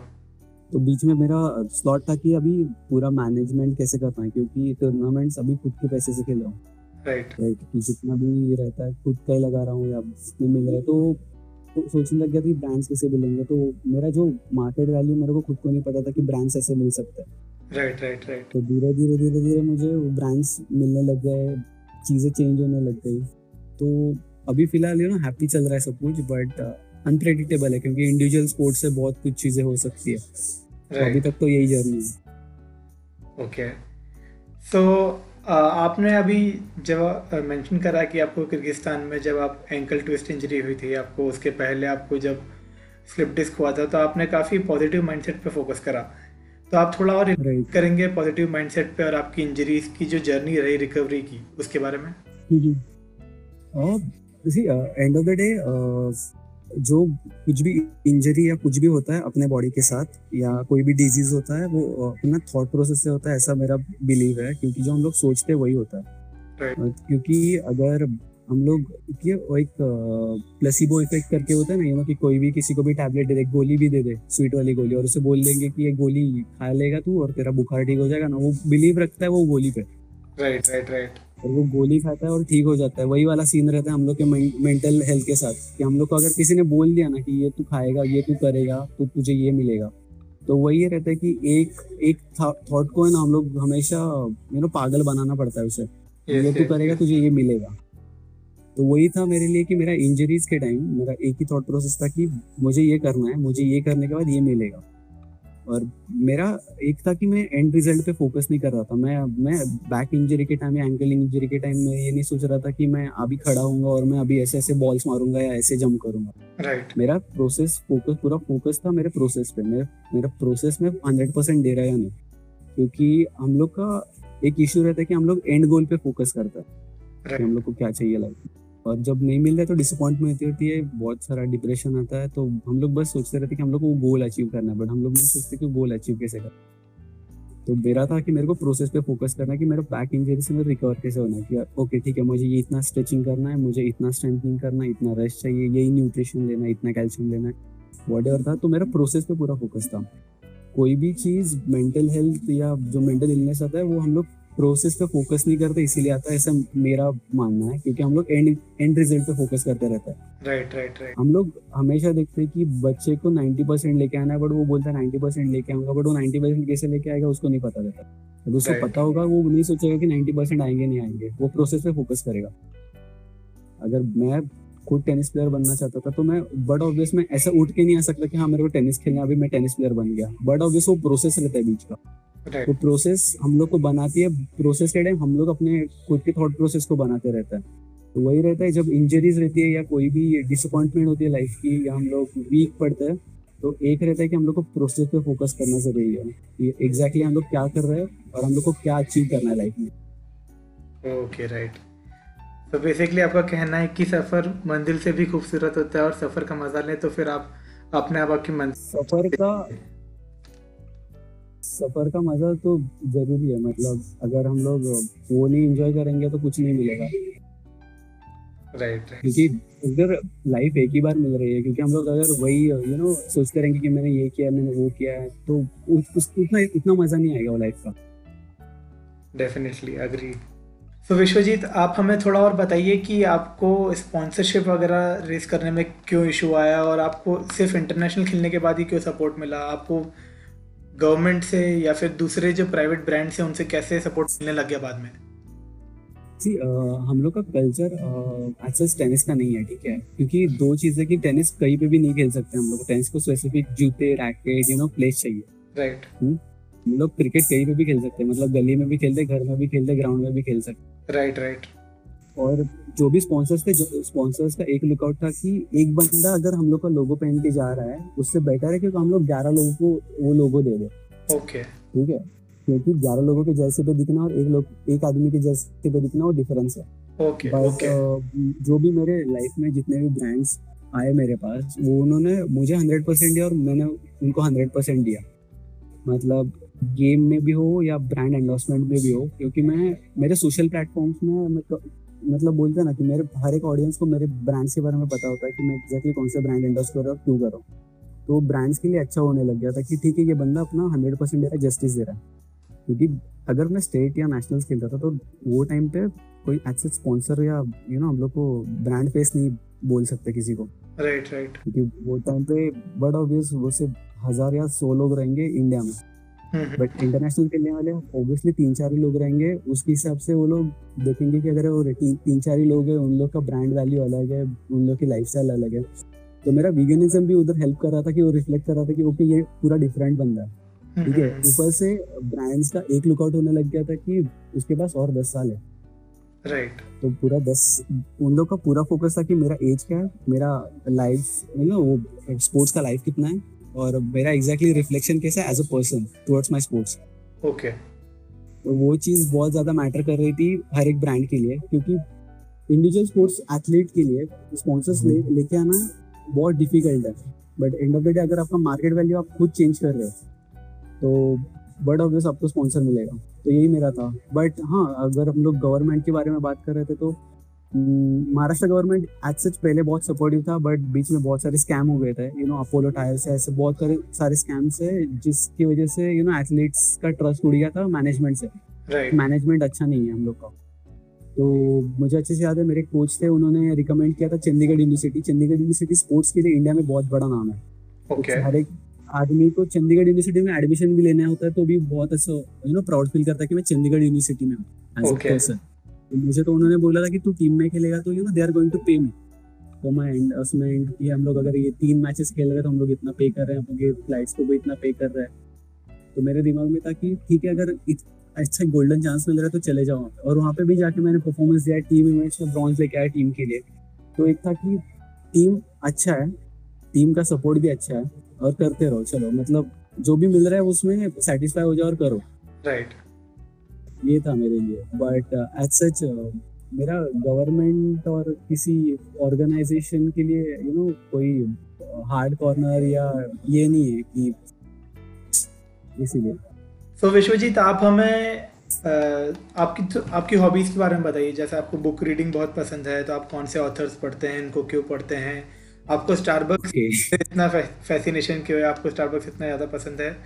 तो बीच में मेरा स्लॉट था कि अभी पूरा मैनेजमेंट कैसे करना है क्योंकि टूर्नामेंट्स अभी खुद के पैसे से खेल रहा हूँ। राइट राइट कि जितना भी रहता है खुद का ही लगा रहा हूँ या मिल रहा है तो तो सोचने लग गया कि ब्रांड्स कैसे मिलेंगे तो मेरा जो मार्केट वैल्यू मेरे को खुद को नहीं पता था कि ब्रांड्स ऐसे मिल सकते हैं। राइट राइट राइट तो धीरे धीरे धीरे धीरे मुझे ब्रांड्स मिलने लग गए चीज़ें चेंज होने लग गई। तो अभी फ़िलहाल यू नो हैप्पी चल रहा है सब कुछ बट अनप्रेडिक्टेबल uh, है क्योंकि इंडिविजुअल स्पोर्ट से बहुत कुछ चीज़ें हो सकती है। तो अभी तक तो यही जर्नी है। ओके सो आपने अभी जब मेंशन करा कि आपको किर्गिस्तान में जब आप एंकल ट्विस्ट इंजरी हुई थी आपको उसके पहले आपको जब स्लिप डिस्क हुआ था तो आपने काफ़ी पॉजिटिव माइंडसेट पे फोकस करा। तो आप थोड़ा और. करेंगे पॉजिटिव माइंडसेट पे और आपकी इंजरीज की जो जर्नी रही रिकवरी की उसके बारे में? जी एंड ऑफ़ द डे जो कुछ भी इंजरी या कुछ भी होता है अपने बॉडी के साथ या कोई भी डिज़ीज़ होता है वो अपना थॉट प्रोसेस से होता है ऐसा मेरा बिलीव है क्योंकि जो हम लोग सोचते हैं वही होता है। Right. क्योंकि अगर हम लोग ये एक प्लेसिबो इफ़ेक्ट करके होता है ना यू कि कोई भी किसी को भी टैबलेट दे दे गोली भी दे दे स्वीट वाली गोली और उसे बोल देंगे कि ये गोली खा लेगा तू और तेरा बुखार ठीक हो जाएगा ना वो बिलीव रखता है वो गोली पे। राइट राइट राइट और वो गोली खाता है और ठीक हो जाता है। वही वाला सीन रहता है हम लोग के मेंटल हेल्थ के साथ कि हम लोग को अगर किसी ने बोल दिया ना कि ये तू खाएगा ये तू करेगा तो तुझे ये मिलेगा। तो वही रहता है कि एक एक थॉट को है ना हम लोग हमेशा यू नो पागल बनाना पड़ता है उसे। yes, ये तू करेगा तुझे ये मिलेगा। तो वही था मेरे लिए कि मेरा इंजरीज के टाइम मेरा एक ही थॉट प्रोसेस था कि मुझे ये करना है मुझे ये करने के बाद ये मिलेगा। और मेरा एक था कि मैं एंड रिज़ल्ट पे फोकस नहीं कर रहा था। मैं मैं बैक इंजरी के टाइम या एंकल इंजरी के टाइम में ये नहीं सोच रहा था कि मैं अभी खड़ा हूँ और मैं अभी ऐसे ऐसे बॉल्स मारूँगा या ऐसे जंप करूँगा। Right. मेरा प्रोसेस फोकस पूरा फोकस था मेरे प्रोसेस पे। मेरे मेरा प्रोसेस में हंड्रेड परसेंट दे रहा है नहीं। क्योंकि हम लोग का एक इश्यू रहता है कि हम लोग एंड गोल पे फोकस करता है। right. हम लोग को क्या चाहिए लाइफ में। और जब नहीं मिल रहा है तो डिसअपॉइंटमेंट होती है, बहुत सारा डिप्रेशन आता है तो हम लोग बस सोचते रहते कि हम लोग को वो गोल अचीव करना है बट हम लोग नहीं सोचते कि गोल अचीव कैसे कर। तो मेरा था कि मेरे को प्रोसेस पे फोकस करना है कि मेरा बैक इंजरी से मेरे रिकवर कैसे होना है, कि ओके ठीक है, मुझे ये इतना स्ट्रेचिंग करना है, मुझे इतना स्ट्रेंथनिंग करना है, इतना रेस्ट चाहिए, यही न्यूट्रिशन लेना है, इतना कैल्शियम लेना है वॉट था तो मेरा प्रोसेस पे पूरा फोकस था। कोई भी चीज़ मेंटल हेल्थ या जो मेंटल इलनेस आता है, वो हम लोग प्रोसेस पे फोकस नहीं करते इसीलिए आता है ऐसा मेरा मानना है क्योंकि हम लोग एंड एंड रिज़ल्ट पे फोकस करते रहते हैं। राइट राइट राइट हम लोग हमेशा देखते हैं कि बच्चे को 90 परसेंट लेके आना है बट वो बोलता है 90 परसेंट लेके आऊँगा बट वो 90 परसेंट कैसे लेके आएगा उसको नहीं पता रहता। अगर उसको right. पता होगा वो नहीं सोचेगा कि 90 परसेंट आएँगे नहीं आएँगे। वो प्रोसेस पे फोकस करेगा। अगर मैं खुद टेनिस प्लेयर बनना चाहता था तो मैं बट ऑब्वियस में ऐसा उठ के नहीं आ सकता कि हाँ मेरे को टेनिस खेलना अभी मैं टेनिस प्लेयर बन गया। बट ऑब्वियस वो प्रोसेस रहता है बीच का। तो प्रोसेस हम लोग को बनाती है प्रोसेस के टाइम हम लोग अपने खुद के थॉट प्रोसेस को बनाते रहते हैं। तो वही रहता है जब इंजरीज रहती है या कोई भी डिसअपॉइंटमेंट होती है लाइफ की या हम लोग वीक पड़ते हैं तो एक रहता है कि हम लोग को प्रोसेस पे फोकस करना ज़रूरी है कि एग्जैक्टली हम लोग क्या कर रहे हैं और हम लोग को क्या अचीव करना है लाइफ में। ओके राइट तो बेसिकली आपका कहना है कि सफ़र मंजिल से भी खूबसूरत होता है और सफ़र का मज़ा लें तो फिर आप अपने आप आपकी मंजिल सफ़र का सफ़र का मज़ा तो ज़रूरी है मतलब अगर हम लोग वो नहीं एंजॉय करेंगे तो कुछ नहीं मिलेगा। राइट क्योंकि उधर लाइफ एक ही बार मिल रही है क्योंकि हम लोग अगर वही यू नो सोचते रहेंगे कि मैंने ये किया मैंने वो किया है तो उतना इतना मज़ा नहीं आएगा वो लाइफ का। डेफिनेटली अग्री तो विश्वजीत आप हमें थोड़ा और बताइए कि आपको स्पॉन्सरशिप वगैरह रेस करने में क्यों इशू आया और आपको सिर्फ़ इंटरनेशनल खेलने के बाद ही क्यों सपोर्ट मिला? आपको गवर्नमेंट से या फिर दूसरे जो प्राइवेट ब्रांड से उनसे कैसे सपोर्ट मिलने लग गया बाद में? सी हम लोग का कल्चर एक्सेस टेनिस का नहीं है ठीक है? क्योंकि दो चीज़ें कि टेनिस कहीं पे भी नहीं खेल सकते हम लोग। टेनिस को स्पेसिफिक जूते रैकेट यू नो प्लेस चाहिए। Right hmm? हम लोग क्रिकेट कहीं पे भी खेल सकते हैं। मतलब गली में भी खेलते घर में भी खेलते ग्राउंड में भी खेल सकते राइट राइट और जो भी स्पॉन्सर्स थे स्पॉन्सर्स का एक लुकआउट था कि एक बंदा अगर हम लोग का लोगो पहन के जा रहा है उससे बेटर है क्योंकि हम लोग ग्यारह लोगों को वो लोगो दे दे ओके ठीक है? क्योंकि ग्यारह लोगों के जैसे पे दिखना और एक लोग एक आदमी के जैसे पे दिखना वो डिफरेंस है। ओके ओके जो भी मेरे लाइफ में जितने भी ब्रांड्स आए मेरे पास वो उन्होंने मुझे हंड्रेड परसेंट दिया और मैंने उनको हंड्रेड परसेंट दिया। मतलब गेम में भी हो या ब्रांड एंडोर्समेंट में भी हो क्योंकि मैं मेरे सोशल प्लेटफॉर्म्स में मतलब बोलते हैं ना कि मेरे हर एक ऑडियंस को मेरे ब्रांड्स के बारे में पता होता है कि मैं एग्जैक्टली कौन से ब्रांड इंडस्ट कर रहा हूँ क्यों कर रहा हूँ। तो ब्रांड्स के लिए अच्छा होने लग गया था कि ठीक है ये बंदा अपना हंड्रेड परसेंट है जस्टिस दे रहा है। क्योंकि अगर मैं स्टेट या नेशनल खेलता था तो वो टाइम पे कोई एक्सेस स्पॉन्सर या यू नो हम लोग को ब्रांड फेस नहीं बोल सकते किसी को। राइट राइट क्योंकि वो टाइम पे बट ऑब्वियस वो सिर्फ़ हज़ार या सौ लोग रहेंगे इंडिया में। बट इंटरनेशनल खेलने वाले ऑब्वियसली तीन चार ही लोग रहेंगे। उसके हिसाब से वो लोग देखेंगे कि अगर वो ती, तीन चार ही लोग हैं उन लोग का ब्रांड वैल्यू अलग है उन लोग की लाइफ अलग है। तो मेरा वीगनिज्म भी उधर हेल्प कर रहा था कि वो रिफ्लेक्ट कर रहा था कि ओके ये पूरा डिफरेंट बंदा है। ठीक है? ऊपर से ब्रांड्स का एक लुकआउट होने लग गया था कि उसके पास और दस साल है। राइट तो पूरा दस उन लोग का पूरा फोकस था कि मेरा एज क्या है मेरा लाइफ यू नो वो स्पोर्ट्स का लाइफ कितना है। और मेरा एग्जैक्टली रिफ्लेक्शन कैसा है as a person towards my sports okay वो चीज़ बहुत ज़्यादा मैटर कर रही थी हर एक ब्रांड के लिए क्योंकि इंडिविजुअल स्पोर्ट्स एथलीट के लिए स्पॉन्सर्स ले लेके आना बहुत डिफ़िकल्ट है. But end of the day अगर आपका मार्केट वैल्यू आप खुद चेंज कर रहे हो तो बट ऑब्वियस आपको स्पॉन्सर मिलेगा. तो यही मेरा था. बट हाँ अगर हम लोग गवर्नमेंट के बारे में बात कर रहे थे तो महाराष्ट्र गवर्नमेंट एज सच पहले बहुत सपोर्टिव था बट बीच में बहुत सारे स्कैम हो गए थे। यू नो अपोलो टायर से ऐसे बहुत सारे सारे स्कैम्स है जिसकी वजह से यू नो एथलीट्स का ट्रस्ट उड़ गया था मैनेजमेंट से। मैनेजमेंट अच्छा नहीं है हम लोग का। तो मुझे अच्छे से याद है मेरे कोच थे उन्होंने रिकमेंड किया था Chandigarh university Chandigarh university sports के लिए इंडिया में बहुत बड़ा नाम है। ओके हर एक आदमी को चंडीगढ़ यूनिवर्सिटी में एडमिशन भी लेना होता है तो भी बहुत अच्छा यू नो प्राउड फील करता है कि मैं चंडीगढ़ यूनिवर्सिटी में हूँ एज अ Okay. पर्सन मुझे तो उन्होंने बोला था कि तू टीम में खेलेगा तो you know they are going to pay me तो मैं एंड उसमें एंड किया हम लोग अगर ये तीन मैचेस खेल रहे तो हम लोग इतना पे कर रहे हैं हम फ्लाइट्स को भी इतना पे कर रहे हैं। तो मेरे दिमाग में था कि ठीक है, अगर अच्छा गोल्डन चांस मिल रहा है तो चले जाओ वहाँ और वहाँ पे भी जाके मैंने परफॉर्मेंस दिया टीम इवेंट्स में ब्रॉन्ज लेके आया टीम के लिए। तो एक था कि टीम अच्छा है टीम का सपोर्ट भी अच्छा है, और करते रहो, चलो। मतलब जो भी मिल रहा है, उसमें सेटिस्फाई हो जाओ और करो। राइट ये था मेरे लिए। बट एज सच मेरा गवर्नमेंट और किसी ऑर्गेनाइजेशन के लिए यू नो कोई हार्ड कॉर्नर या ये नहीं है कि इसीलिए। सो विश्वजीत आप हमें आपकी तो, आपकी हॉबीज़ के बारे में बताइए। जैसे आपको बुक रीडिंग बहुत पसंद है तो आप कौन से ऑथर्स पढ़ते हैं इनको क्यों पढ़ते हैं? आपको स्टारबक्स ओके इतना फैसिनेशन क्यों है? आपको स्टारबक्स इतना ज़्यादा पसंद है?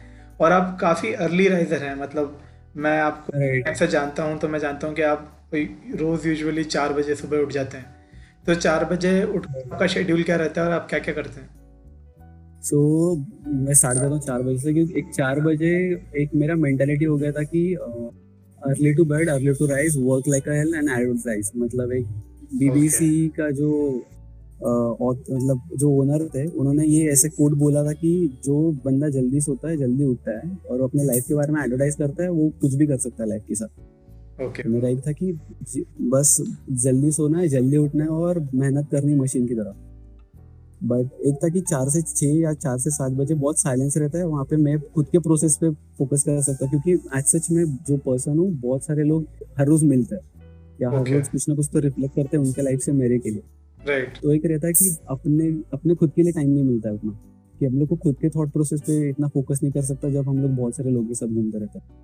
और आप काफ़ी अर्ली राइजर हैं मतलब मैं आपको राइट ऐसा जानता हूँ तो मैं जानता हूँ कि आप रोज़ यूजुअली चार बजे सुबह उठ जाते हैं। तो चार बजे उठ आपका शेड्यूल क्या रहता है और आप क्या क्या करते हैं? सो so, मैं स्टार्ट करता हूँ चार बजे से क्योंकि एक चार बजे एक मेरा मेंटेलिटी हो गया था कि early to bed early to rise work like hell and advertise मतलब एक बीबीसी okay. का जो मतलब जो ओनर थे उन्होंने ये ऐसे कोड बोला था कि जो बंदा जल्दी सोता है जल्दी उठता है और अपने लाइफ के बारे में एडवर्टाइज करता है वो कुछ भी कर सकता है लाइफ के साथ। ओके तो मेरा एक था कि बस जल्दी सोना है जल्दी उठना है और मेहनत करनी मशीन की तरह। बट एक था कि चार से छः या चार से सात बजे बहुत साइलेंस रहता है वहाँ पे मैं खुद के प्रोसेस पे फोकस कर सकता हूँ क्योंकि एज सच में जो पर्सन हूँ बहुत सारे लोग हर रोज मिलते हैं। या हर रोज कुछ ना कुछ तो रिफ्लेक्ट करते हैं उनके लाइफ से मेरे के लिए। राइट तो एक रहता है कि अपने अपने खुद के लिए टाइम नहीं मिलता है उतना। कि हम लोग को खुद के थॉट प्रोसेस पे इतना फोकस नहीं कर सकता जब हम लोग बहुत सारे लोगों के साथ घूमते रहते हैं।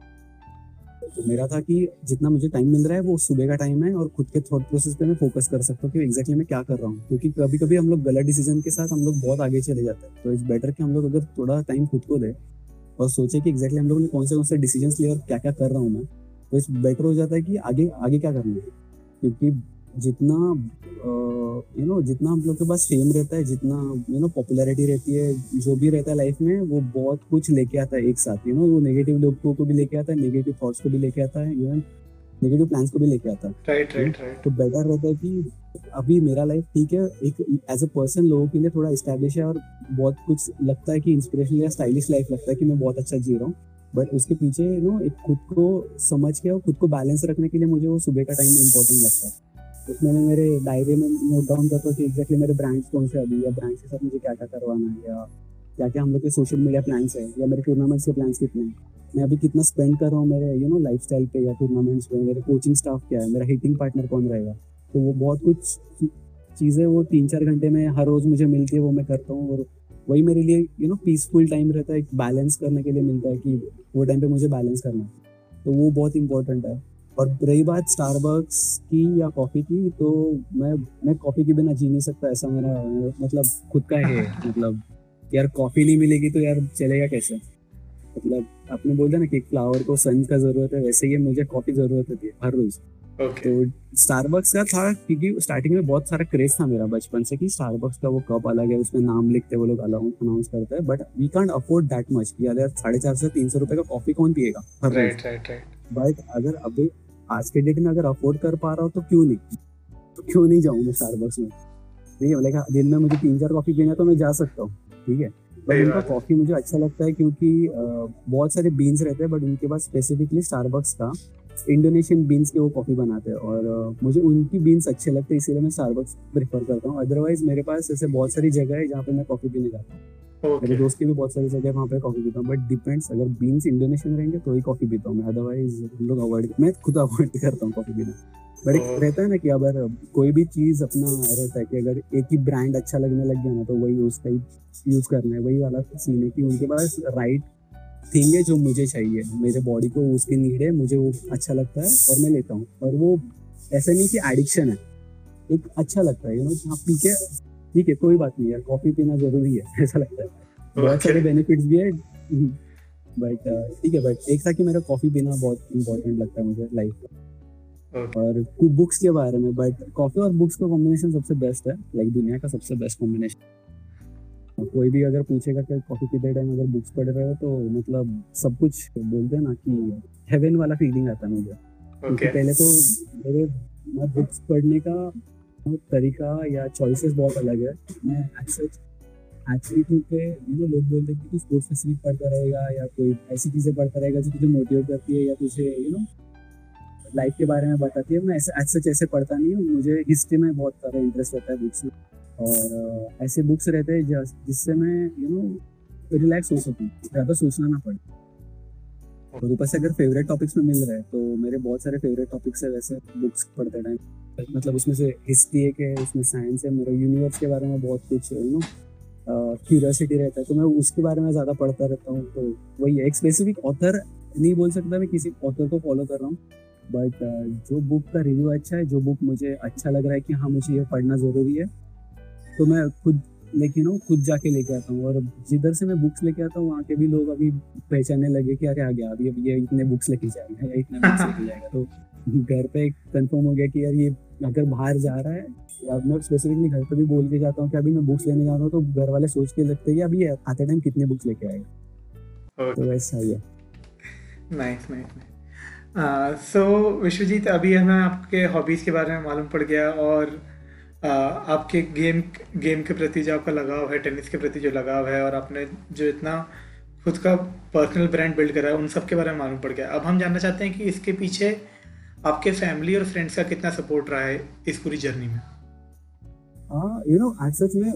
तो मेरा था कि जितना मुझे टाइम मिल रहा है वो सुबह का टाइम है और खुद के थॉट प्रोसेस पे मैं फोकस कर सकता हूँ कि एग्जैक्टली मैं क्या कर रहा हूँ। क्योंकि कभी कभी हम लोग गलत डिसीज़न के साथ हम लोग बहुत आगे चले जाते हैं। तो इट्स बेटर कि हम लोग अगर थोड़ा टाइम खुद को दे और सोचे कि एग्जैक्टली हम लोगों ने कौन से कौन से डिसीज़न लिए और क्या क्या कर रहा हूँ मैं तो इट्स बेटर हो जाता है कि आगे आगे क्या करना है। क्योंकि जितना यू नो जितना हम लोग के पास फेम रहता है जितना यू नो पॉपुलैरिटी रहती है जो भी रहता है लाइफ में वो बहुत कुछ लेके आता है एक साथ यू नो वो नेगेटिव लोगों को भी लेके आता है नेगेटिव थॉट्स को भी लेके आता है इवन नेगेटिव प्लान्स को भी लेके आता है। राइट राइट राइट तो बेटर रहता है कि अभी मेरा लाइफ ठीक है एक एज अ पर्सन लोगों के लिए थोड़ा इस्टेब्लिश है और बहुत कुछ लगता है कि इंस्पिरेशनल या स्टाइलिश लाइफ लगता है कि मैं बहुत अच्छा जी रहा हूँ। बट उसके पीछे यू नो एक खुद को समझ के और खुद को बैलेंस रखने के लिए मुझे वो सुबह का टाइम इंपॉर्टेंट लगता है। उसमें मैं मेरे डायरी में नोट डाउन करता हूँ कि एग्जैक्टली मेरे ब्रांड्स कौन से अभी या ब्रांड्स के साथ मुझे क्या क्या करवाना है या क्या क्या हम लोग के सोशल मीडिया प्लान्स है या मेरे टूर्नामेंट्स के प्लान्स कितने हैं। मैं अभी कितना स्पेंड कर रहा हूँ मेरे यू नो लाइफ स्टाइल पे या टूर्नामेंट्स पे, मेरे कोचिंग स्टाफ क्या है, मेरा हिटिंग पार्टनर कौन रहेगा। तो वो बहुत कुछ चीज़ें वो तीन चार घंटे में हर रोज़ मुझे मिलती है, वो मैं करता हूँ और वही मेरे लिए यू नो पीसफुल टाइम रहता है, एक बैलेंस करने के लिए मिलता है कि वो टाइम पे मुझे बैलेंस करना है। तो वो बहुत इंपॉर्टेंट है। और रही बात स्टारबक्स की या कॉफ़ी की तो मैं मैं कॉफ़ी के बिना जी नहीं सकता ऐसा मेरा मतलब खुद का है मतलब यार कॉफ़ी नहीं मिलेगी तो यार चलेगा कैसे? मतलब आपने बोल दिया ना कि फ्लावर को सन का ज़रूरत है वैसे ही मुझे कॉफ़ी ज़रूरत होती है हर रोज। ओके तो स्टारबक्स का था क्योंकि स्टार्टिंग में बहुत सारा क्रेज था मेरा बचपन से कि स्टारबक्स का वो कप अलग है उसमें नाम लिखते वो लोग अनाउंस करते हैं but we can't afford that much यार साढ़े चार से तीन सौ रुपए का कॉफ़ी कौन पिएगा राइट राइट राइट बट अगर अभी आज के डेट में अगर अफोर्ड कर पा रहा हूँ तो क्यों नहीं? तो क्यों नहीं जाऊँ मैं स्टारबक्स में? ठीक है लाइक दिन में मुझे तीन चार कॉफ़ी पीना है तो मैं जा सकता हूँ ठीक है? बट उनका कॉफ़ी मुझे अच्छा लगता है क्योंकि बहुत सारे बीन्स रहते हैं बट उनके पास स्पेसिफिकली स्टारबक्स का इंडोनेशियन बीन्स के वो कॉफ़ी बनाते हैं और मुझे उनकी बीन्स अच्छे लगते हैं इसीलिए मैं स्टारबक्स प्रेफर करता हूँ। अदरवाइज़ मेरे पास ऐसे बहुत सारी जगह है जहाँ पे मैं कॉफ़ी पीने जाता हूँ। मेरे दोस्त की भी बहुत सारी जगह वहाँ पे कॉफ़ी पीता हूँ बट डिपेंड्स अगर बीन्स इंडोनेशियन रहेंगे तो ही कॉफ़ी पीता हूँ मैं अदरवाइज़ हम लोग अवॉइड मैं खुद अवॉइड करता हूँ कॉफ़ी पीना। बट एक. रहता है ना कि अगर कोई भी चीज़ अपना रहता है कि अगर एक ही ब्रांड अच्छा लगने लग गया ना तो वही उसका ही यूज़ करना है वही वाला सीन है कि उनके पास राइट थिंग है जो मुझे चाहिए मेरे बॉडी को उसकी नीड है मुझे वो अच्छा लगता है और मैं लेता हूँ। और वो ऐसा नहीं कि एडिक्शन है एक अच्छा लगता है यू नो हाँ पी के ठीक है कोई बात नहीं यार कॉफ़ी पीना ज़रूरी है ऐसा लगता है बहुत सारे. बेनिफिट्स भी है बट ठीक है बट एक था कि मेरा कॉफ़ी पीना बहुत इंपॉर्टेंट लगता है मुझे लाइफ में Okay. और कुछ बुक्स के बारे में बट कॉफ़ी और बुक्स का कॉम्बिनेशन सबसे बेस्ट है लाइक दुनिया का सबसे बेस्ट कॉम्बिनेशन कोई भी अगर पूछेगा कि कॉफ़ी पीते टाइम अगर बुक्स पढ़ रहे हो तो मतलब सब कुछ बोलते हैं ना कि हेवन वाला फीलिंग आता है मुझे Okay. पहले तो मेरे मैं बुक्स पढ़ने का तरीका या चॉइसेस बहुत अलग है। मैं एक्चुअली क्योंकि यू नो लोग बोलते हैं कि तू स्पोर्ट्स स्पेसिफिक पढ़ता रहेगा या कोई ऐसी चीज़ें पढ़ता रहेगा जो तुझे मोटिवेट करती है या तुझे यू नो लाइफ के बारे में बताती है। मैं ऐसे सच ऐसे पढ़ता नहीं हूँ। मुझे हिस्ट्री में बहुत सारा इंटरेस्ट रहता है बुक्स में। और ऐसे बुक्स रहते हैं जिससे मैं यू नो रिलैक्स हो सकूँ। ज़्यादा सोचना ना पड़े। और ऊपर से अगर फेवरेट टॉपिक्स में मिल रहा है तो मेरे बहुत सारे फेवरेट टॉपिक्स है। वैसे बुक्स पढ़ते टाइम। मतलब उसमें से हिस्ट्री एक है उसमें साइंस है, मेरा यूनिवर्स के बारे में बहुत कुछ यू नो क्यूरियोसिटी रहता है। तो मैं उसके बारे में ज़्यादा पढ़ता रहता हूँ तो वही है। एक स्पेसिफिक ऑथर नहीं बोल सकता मैं, किसी ऑथर को फॉलो कर रहा हूँ। बट जो बुक का रिव्यू अच्छा है, जो बुक मुझे अच्छा लग रहा है कि हाँ मुझे ये पढ़ना ज़रूरी है तो मैं खुद लेकिन नो खुद जाके लेके आता हूँ। और जिधर से मैं बुक्स लेके आता हूँ, वहाँ के भी लोग अभी पहचानने लगे कि अरे आ गया अभी ये इतने बुक्स लेके जाएगा या इतने बुक्स लेके जाएगा तो घर पे कंफर्म हो गया कि यार, ये अगर बाहर जा रहा है या मैं स्पेसिफिकली घर पे भी बोल के जाता हूँ कि अभी मैं बुक्स लेने जा रहा हूँ तो घर वाले सोच के लगते हैं कि अभी आते टाइम कितने बुक्स लेके आएगा। तो वैसा ही है। नाइस नाइस सो विश्वजीत अभी हमें आपके हॉबीज़ के बारे में मालूम पड़ गया और uh, आपके गेम गेम के प्रति जो आपका लगाव है टेनिस के प्रति जो लगाव है और आपने जो इतना खुद का पर्सनल ब्रांड बिल्ड करा है उन सब के बारे में मालूम पड़ गया। अब हम जानना चाहते हैं कि इसके पीछे आपके फैमिली और फ्रेंड्स का कितना सपोर्ट रहा है इस पूरी जर्नी में? हाँ यू नो एज सच मैं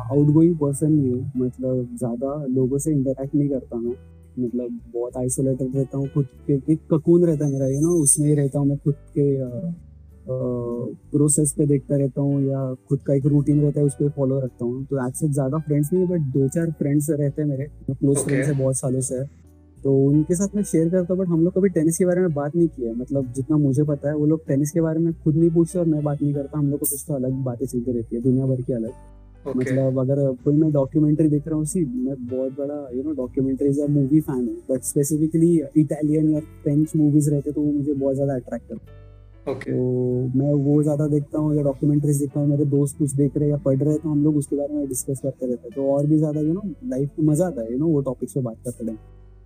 आउट गोइंग पर्सन नहीं हूँ। मतलब ज़्यादा लोगों से इंटरेक्ट नहीं करता मैं। मतलब बहुत आइसोलेटेड रहता हूँ खुद के एक ककून रहता है मेरा यू नो उसमें ही रहता हूँ मैं खुद के प्रोसेस पे देखता रहता हूँ या खुद का एक रूटीन रहता है उस पर फॉलो रखता हूँ। तो एज सच ज़्यादा फ्रेंड्स नहीं है बट दो चार फ्रेंड्स रहते हैं मेरे। क्लोज फ्रेंड्स है बहुत सालों से। है तो उनके साथ मैं शेयर करता हूँ बट हम लोग कभी टेनिस के बारे में बात नहीं किया है। मतलब जितना मुझे पता है वो लोग टेनिस के बारे में खुद नहीं पूछते और मैं बात नहीं करता। हम लोग को कुछ तो अलग बातें चलती रहती है दुनिया भर की अलग। ओके मतलब अगर कोई मैं डॉक्यूमेंट्री देख रहा हूँ सी मैं बहुत बड़ा यू नो डॉक्यूमेंट्रीज या मूवी फ़ैन हूँ। बट स्पेसिफिकली इटालियन या फ्रेंच मूवीज़ रहते तो वो मुझे बहुत ज़्यादा अट्रैक्ट करते हैं। ओके तो मैं वो ज़्यादा देखता हूँ या डॉक्यूमेंट्रीज देखता हूँ मेरे दोस्त कुछ देख रहे हैं या पढ़ रहे हैं तो हम लोग उसके बारे में डिस्कस करते रहते हैं। तो और भी ज़्यादा यू नो लाइफ में मज़ा आता है यू नो वो टॉपिक्स पे बात करते हैं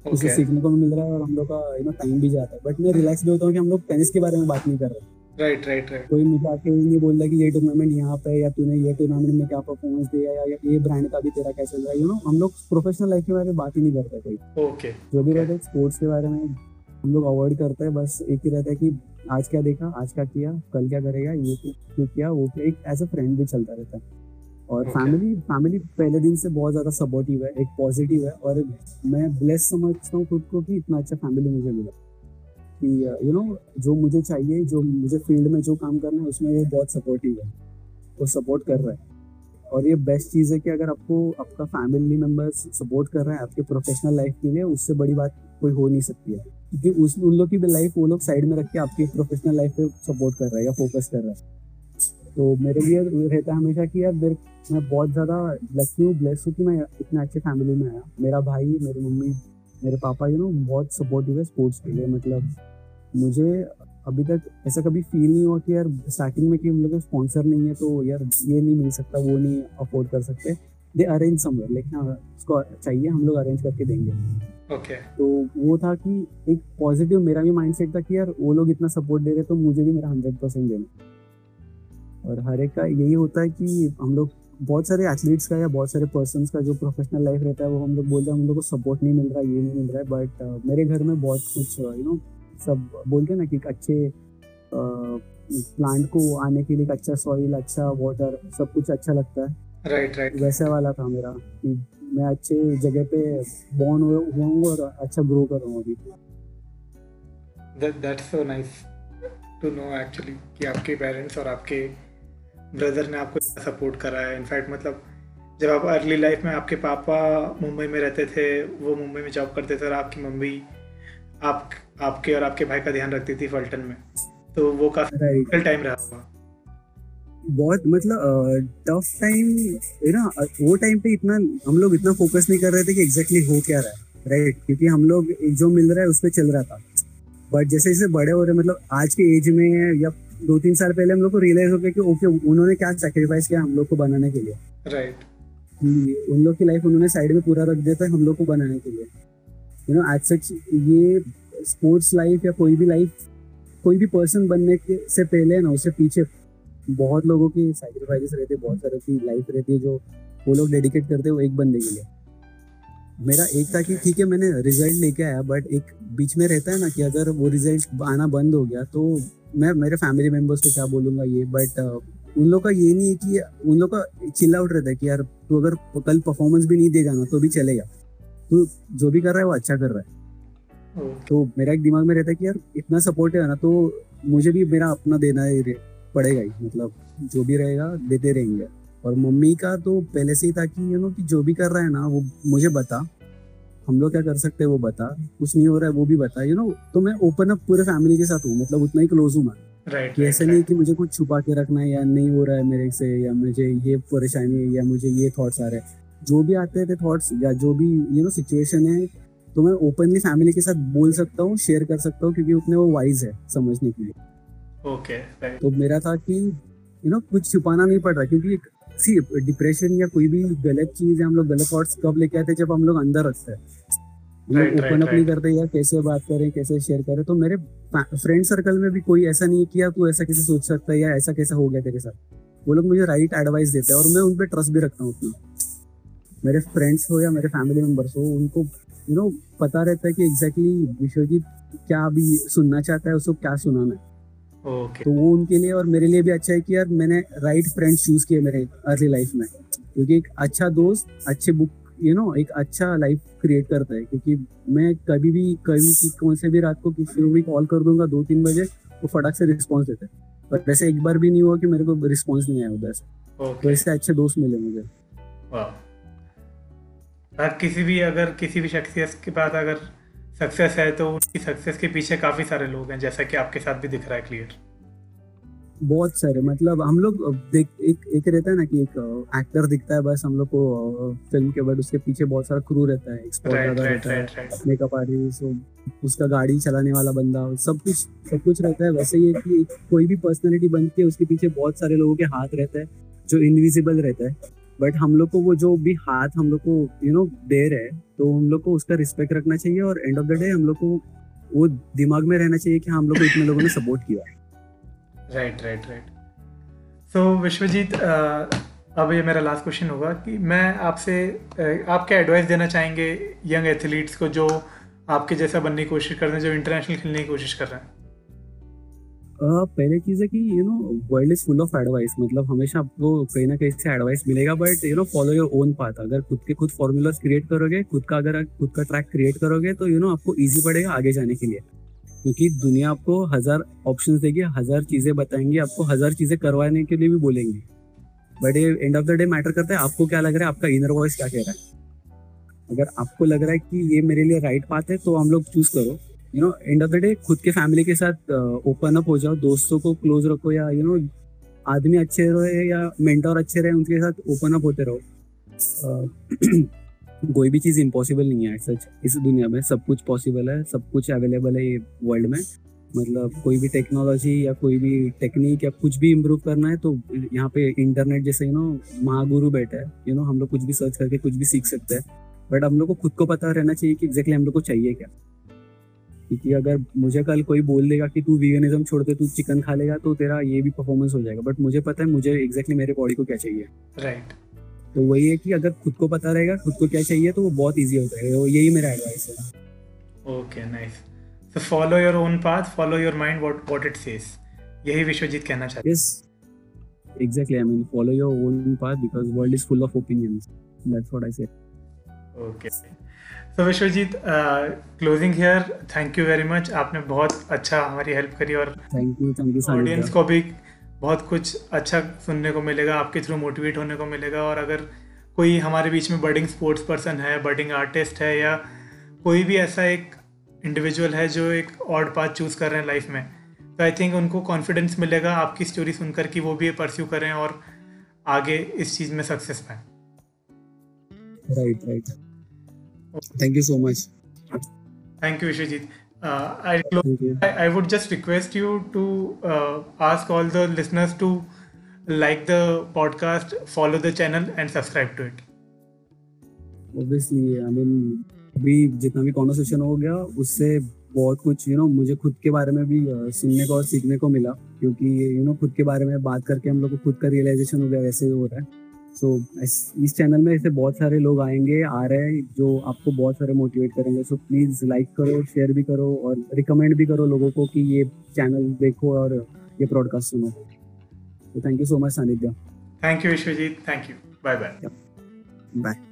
उसे सीखने को भी मिल रहा है और हम लोग का यू नो टाइम भी जाता है। बट मैं रिलैक्स भी होता हूँ कि हम लोग टेनिस के बारे में बात नहीं कर रहे। राइट राइट राइट कोई मुझे आके नहीं बोल रहा कि ये टूर्नामेंट यहाँ पे या तूने ये टूर्नामेंट में क्या परफॉर्मेंस दिया या या ब्रांड का भी तेरा क्या चल रहा। है यू नो हम लोग प्रोफेशनल लाइफ के बारे में बात ही नहीं करते कोई। ओके जो भी रहता है स्पोर्ट्स के बारे में हम लोग अवॉइड करते हैं। बस एक ही रहता है कि आज क्या देखा आज क्या किया कल क्या करेगा ये क्यों क्यों किया वो किया। एक एज अ फ्रेंड भी चलता रहता है। और Okay. फैमिली फैमिली पहले दिन से बहुत ज़्यादा सपोर्टिव है एक पॉजिटिव है और मैं ब्लेस समझता हूँ खुद को कि इतना अच्छा फैमिली मुझे मिला। कि यू नो जो मुझे चाहिए जो मुझे फ़ील्ड में जो काम करना है उसमें वो बहुत सपोर्टिव है वो सपोर्ट कर रहा है। और ये बेस्ट चीज़ है कि अगर आपको आपका फैमिली मेंबर्स सपोर्ट कर रहा है आपके प्रोफेशनल लाइफ के लिए उससे बड़ी बात कोई हो नहीं सकती है। क्योंकि उस उन लोग की भी लाइफ वो लोग साइड में रख के आपकी प्रोफेशनल लाइफ पे सपोर्ट कर रहा है या फोकस कर रहा है। तो मेरे लिए रहता है हमेशा कि यार मेरे मैं बहुत ज़्यादा लकी हूँ ब्लेस हूँ कि मैं इतने अच्छे फैमिली में आया। मेरा भाई मेरी मम्मी मेरे पापा यू नो बहुत सपोर्टिव है स्पोर्ट्स के लिए। मतलब मुझे अभी तक ऐसा कभी फील नहीं हुआ कि यार स्टार्टिंग में कि हम लोग स्पॉन्सर नहीं है तो यार ये नहीं मिल सकता वो नहीं अफोर्ड कर सकते। दे अरेंज समवेयर लेकिन हाँ उसको चाहिए हम लोग अरेंज करके देंगे। ओके तो वो था कि एक पॉजिटिव मेरा भी माइंडसेट था कि यार वो लोग इतना सपोर्ट दे रहे तो मुझे भी मेरा हंड्रेड परसेंट देना। और हर एक का यही होता है कि हम लोग बहुत सारे एथलीट्स का या बहुत सारे पर्सन का जो प्रोफेशनल लाइफ रहता है वो हम लोग बोलते हैं हम लोग को सपोर्ट नहीं मिल रहा ये नहीं मिल रहा है। बट uh, मेरे घर में बहुत कुछ you uh, know you know, सब बोलते हैं ना कि एक अच्छे प्लांट uh, को आने के लिए एक अच्छा सॉइल अच्छा वाटर सब कुछ अच्छा लगता है। राइट राइट वैसा वाला था मेरा कि मैं अच्छे जगह पे बॉर्न हुआ हूँ और अच्छा ग्रो कर रहा हूँ अभी। That that's so nice to know actually कि आपके पेरेंट्स और आपके ब्रदर ने आपको सपोर्ट करा है। इनफैक्ट मतलब जब आप अर्ली लाइफ में आपके पापा मुंबई में रहते थे वो मुंबई में जॉब करते थे और आपकी मम्मी आप आपके और आपके भाई का ध्यान रखती थी फल्टन में तो वो काफ़ी टाइम रहा होगा। बहुत मतलब टफ टाइम है ना वो टाइम पे इतना हम लोग इतना फोकस नहीं कर रहे थे कि एग्जैक्टली exactly हो क्या रहा है राइट right? क्योंकि हम लोग जो मिल रहा है उस पर चल रहा था। बट जैसे जैसे बड़े हो रहे मतलब आज के एज में या दो तीन साल पहले हम लोग को रियलाइज़ हो गया कि ओके उन्होंने क्या सेक्रीफाइस किया हम लोग को बनाने के लिए। Right right. उन लोग की लाइफ उन्होंने साइड में पूरा रख दिया था हम लोग को बनाने के लिए। यू नो एज सच ये स्पोर्ट्स लाइफ या कोई भी लाइफ कोई भी पर्सन बनने के से पहले ना उससे पीछे बहुत लोगों की सैक्रिफाइसेस रहते हैं बहुत सारे की लाइफ रहती है जो वो लोग डेडिकेट करते हैं वो एक बंदे के लिए। मेरा एक था कि ठीक है मैंने रिज़ल्ट लेके आया बट एक बीच में रहता है ना कि अगर वो रिज़ल्ट आना बंद हो गया तो मैं मेरे फैमिली मेंबर्स को क्या बोलूँगा ये बट उन लोग का ये नहीं है कि उन लोग का चिल आउट रहता है कि यार तू अगर कल परफॉर्मेंस भी नहीं देगा ना तो भी चलेगा। तू जो भी कर रहा है वो अच्छा कर रहा है। तो मेरा एक दिमाग में रहता है कि यार इतना सपोर्ट है ना तो मुझे भी मेरा अपना देना है पड़ेगा ही। मतलब जो भी रहेगा देते रहेंगे। और मम्मी का तो पहले से ही था कि यू नो कि जो भी कर रहा है ना वो मुझे बता। हम लोग क्या कर सकते हैं वो बता। कुछ नहीं हो रहा है वो भी बता। यू नो तो मैं ओपन अप पूरे फैमिली के साथ हूँ मतलब उतना ही क्लोज हूँ मैं। Right, कि ऐसा right, नहीं कि मुझे कुछ छुपा के रखना है या नहीं हो रहा है मेरे से या मुझे ये परेशानी है या मुझे ये थॉट्स आ रहे हैं। जो भी आते थे थॉट्स या जो भी यू नो सिचुएशन है तो मैं ओपनली फैमिली के साथ बोल सकता हूँ शेयर कर सकता हूँ क्योंकि उतने वो वाइज है समझने के लिए। Okay okay, right. तो मेरा था कि यू you नो know, कुछ छुपाना नहीं पड़ रहा क्योंकि सी डिप्रेशन या कोई भी गलत चीज़ हम लोग गलत थॉट्स कब लेके आते हैं? जब हम लोग अंदर रखते हैं। ओपन अप नहीं करते या कैसे बात करें कैसे शेयर करें? तो मेरे फ्रेंड सर्कल में भी कोई ऐसा नहीं किया तू ऐसा कैसे सोच सकता है? या ऐसा कैसा हो गया तेरे साथ? वो लोग मुझे राइट एडवाइस देते हैं और मैं उन पर ट्रस्ट भी रखता हूँ उतना मेरे फ्रेंड्स हो या मेरे फैमिली मेंबर्स हो उनको यू नो पता रहता है कि एग्जैक्टली विश्वजीत क्या अभी सुनना चाहता है उसको क्या सुनाना है। Okay. तो वो उनके लिए और मेरे लिए भी अच्छा है कि यार मैंने राइट फ्रेंड्स चूज़ किए मेरे अर्ली लाइफ में। क्योंकि एक अच्छा दोस्त अच्छे बुक यू नो एक अच्छा लाइफ क्रिएट करता है। क्योंकि मैं कभी भी कभी कौन से भी रात को किसी को भी कॉल कर दूँगा दो तीन बजे वो फटाक से रिस्पॉन्स देते हैं। पर वैसे एक बार भी नहीं हुआ कि मेरे को रिस्पॉन्स नहीं आया उधर से। Okay. तो ऐसे अच्छे दोस्त मिले मुझे। किसी भी अगर किसी भी शख्सियत के पास अगर सक्सेस है तो उनकी सक्सेस के पीछे काफ़ी सारे लोग हैं जैसा कि आपके साथ भी दिख रहा है क्लियर बहुत सारे मतलब हम लोग देख एक एक रहता है ना कि एक एक्टर दिखता है बस हम लोग को फ़िल्म के बाद उसके पीछे बहुत सारा क्रू रहता है है मेकअप आर्टिस्ट उसका गाड़ी चलाने वाला बंदा सब कुछ सब कुछ रहता है। वैसे ही कि कोई भी पर्सनैलिटी बनती है उसके पीछे बहुत सारे लोगों के हाथ रहता है जो इनविजिबल रहता है। बट हम लोग को वो जो भी हाथ हम लोग को यू नो दे रहे तो हम लोग को उसका रिस्पेक्ट रखना चाहिए और एंड ऑफ़ द डे हम लोग को वो दिमाग में रहना चाहिए कि हम लोग को इतने लोगों ने सपोर्ट किया right right right so Vishwajeet अब ये मेरा लास्ट क्वेश्चन होगा कि मैं आपसे आप क्या एडवाइस देना चाहेंगे यंग एथलीट्स को जो आपके जैसा बनने की कोशिश कर रहे हैं, जो इंटरनेशनल खेलने की कोशिश कर रहे हैं? पहले चीज़ है कि you know world is full of advice मतलब हमेशा आपको कहीं ना कहीं से एडवाइस मिलेगा but you know follow your own path अगर खुद के खुद फॉर्मूलाज क्रिएट करोगे, खुद का अगर खुद का ट्रैक क्रिएट करोगे तो यू नो आपको इजी पड़ेगा आगे जाने के लिए. क्योंकि दुनिया आपको हज़ार ऑप्शन देगी, हज़ार चीज़ें बताएँगी, आपको हज़ार चीज़ें करवाने के लिए भी बोलेंगे. बट ये end of the day matter करता है आपको क्या लग रहा है, आपका इनर वॉइस क्या कह रहा है. अगर आपको लग रहा है कि ये मेरे लिए राइट पाथ है तो हम लोग चूज़ करो. You know end of the day खुद के फैमिली के साथ ओपन अप हो जाओ, दोस्तों को क्लोज रखो या यू नो आदमी अच्छे रहे या मेंटोर अच्छे रहे, उनके साथ ओपन अप होते रहो। कोई भी चीज़ इम्पॉसिबल नहीं है सच इस दुनिया में। सब कुछ पॉसिबल है, सब कुछ अवेलेबल है ये वर्ल्ड में। मतलब कोई भी टेक्नोलॉजी या कोई भी टेक्निक या कुछ भी इम्प्रूव करना है तो यहाँ पे इंटरनेट जैसे यू नो महागुरु बैठा है। यू नो हम लोग कुछ भी सर्च करके कुछ भी सीख सकते हैं। बट हम लोग को खुद को पता रहना चाहिए कि एग्जैक्टली हम लोग को चाहिए क्या। क्योंकि अगर मुझे कल कोई बोल देगा कि तू वीगनिज्म छोड़ दे तू चिकन खा लेगा तो तेरा ये भी परफॉर्मेंस हो जाएगा। बट मुझे पता है मुझे एग्जैक्टली मेरे बॉडी को क्या चाहिए। राइट तो वही है कि अगर खुद को पता रहेगा खुद को क्या चाहिए तो वो बहुत ईजी होता है। यही मेरा एडवाइस है। Okay nice so follow your own path follow your mind what what it says यही विश्वजीत कहना चाहते हैं। Yes exactly I mean follow your own path because world is full of opinions that's what I say okay तो Vishwajeet closing here thank you very much आपने बहुत अच्छा हमारी help करी और thank you thank you audience को भी बहुत कुछ अच्छा सुनने को मिलेगा आपके थ्रू मोटिवेट होने को मिलेगा और अगर कोई हमारे बीच में बर्डिंग स्पोर्ट्स पर्सन है बर्डिंग आर्टिस्ट है या कोई भी ऐसा एक इंडिविजुअल है जो एक ऑड पाथ चूज़ कर रहे हैं लाइफ में तो आई थिंक उनको कॉन्फिडेंस मिलेगा आपकी स्टोरी सुनकर कि वो भी परस्यू करें और आगे इस चीज़ में सक्सेस पाएँ। Right right Thank you so much. Thank you, Vishwajit. Uh, I, I, I would just request you to uh, ask all the listeners to like the podcast, follow the channel, and subscribe to it. Obviously, I mean, अभी जितना भी conversation हो गया उससे बहुत कुछ you you know know, मुझे खुद के बारे में भी सुनने को और सीखने को मिला क्योंकि यू you नो know, खुद के बारे में बात करके हम लोग को खुद का रियलाइजेशन हो गया वैसे ही हो रहा है सो so, इस चैनल में ऐसे बहुत सारे लोग आएँगे आ रहे हैं जो आपको बहुत सारे मोटिवेट करेंगे। सो प्लीज़ लाइक करो शेयर भी करो और रिकमेंड भी करो लोगों को कि ये चैनल देखो और ये ब्रॉडकास्ट सुनो। तो thank you so much Sanidhya thank you Vishwajit thank you bye bye bye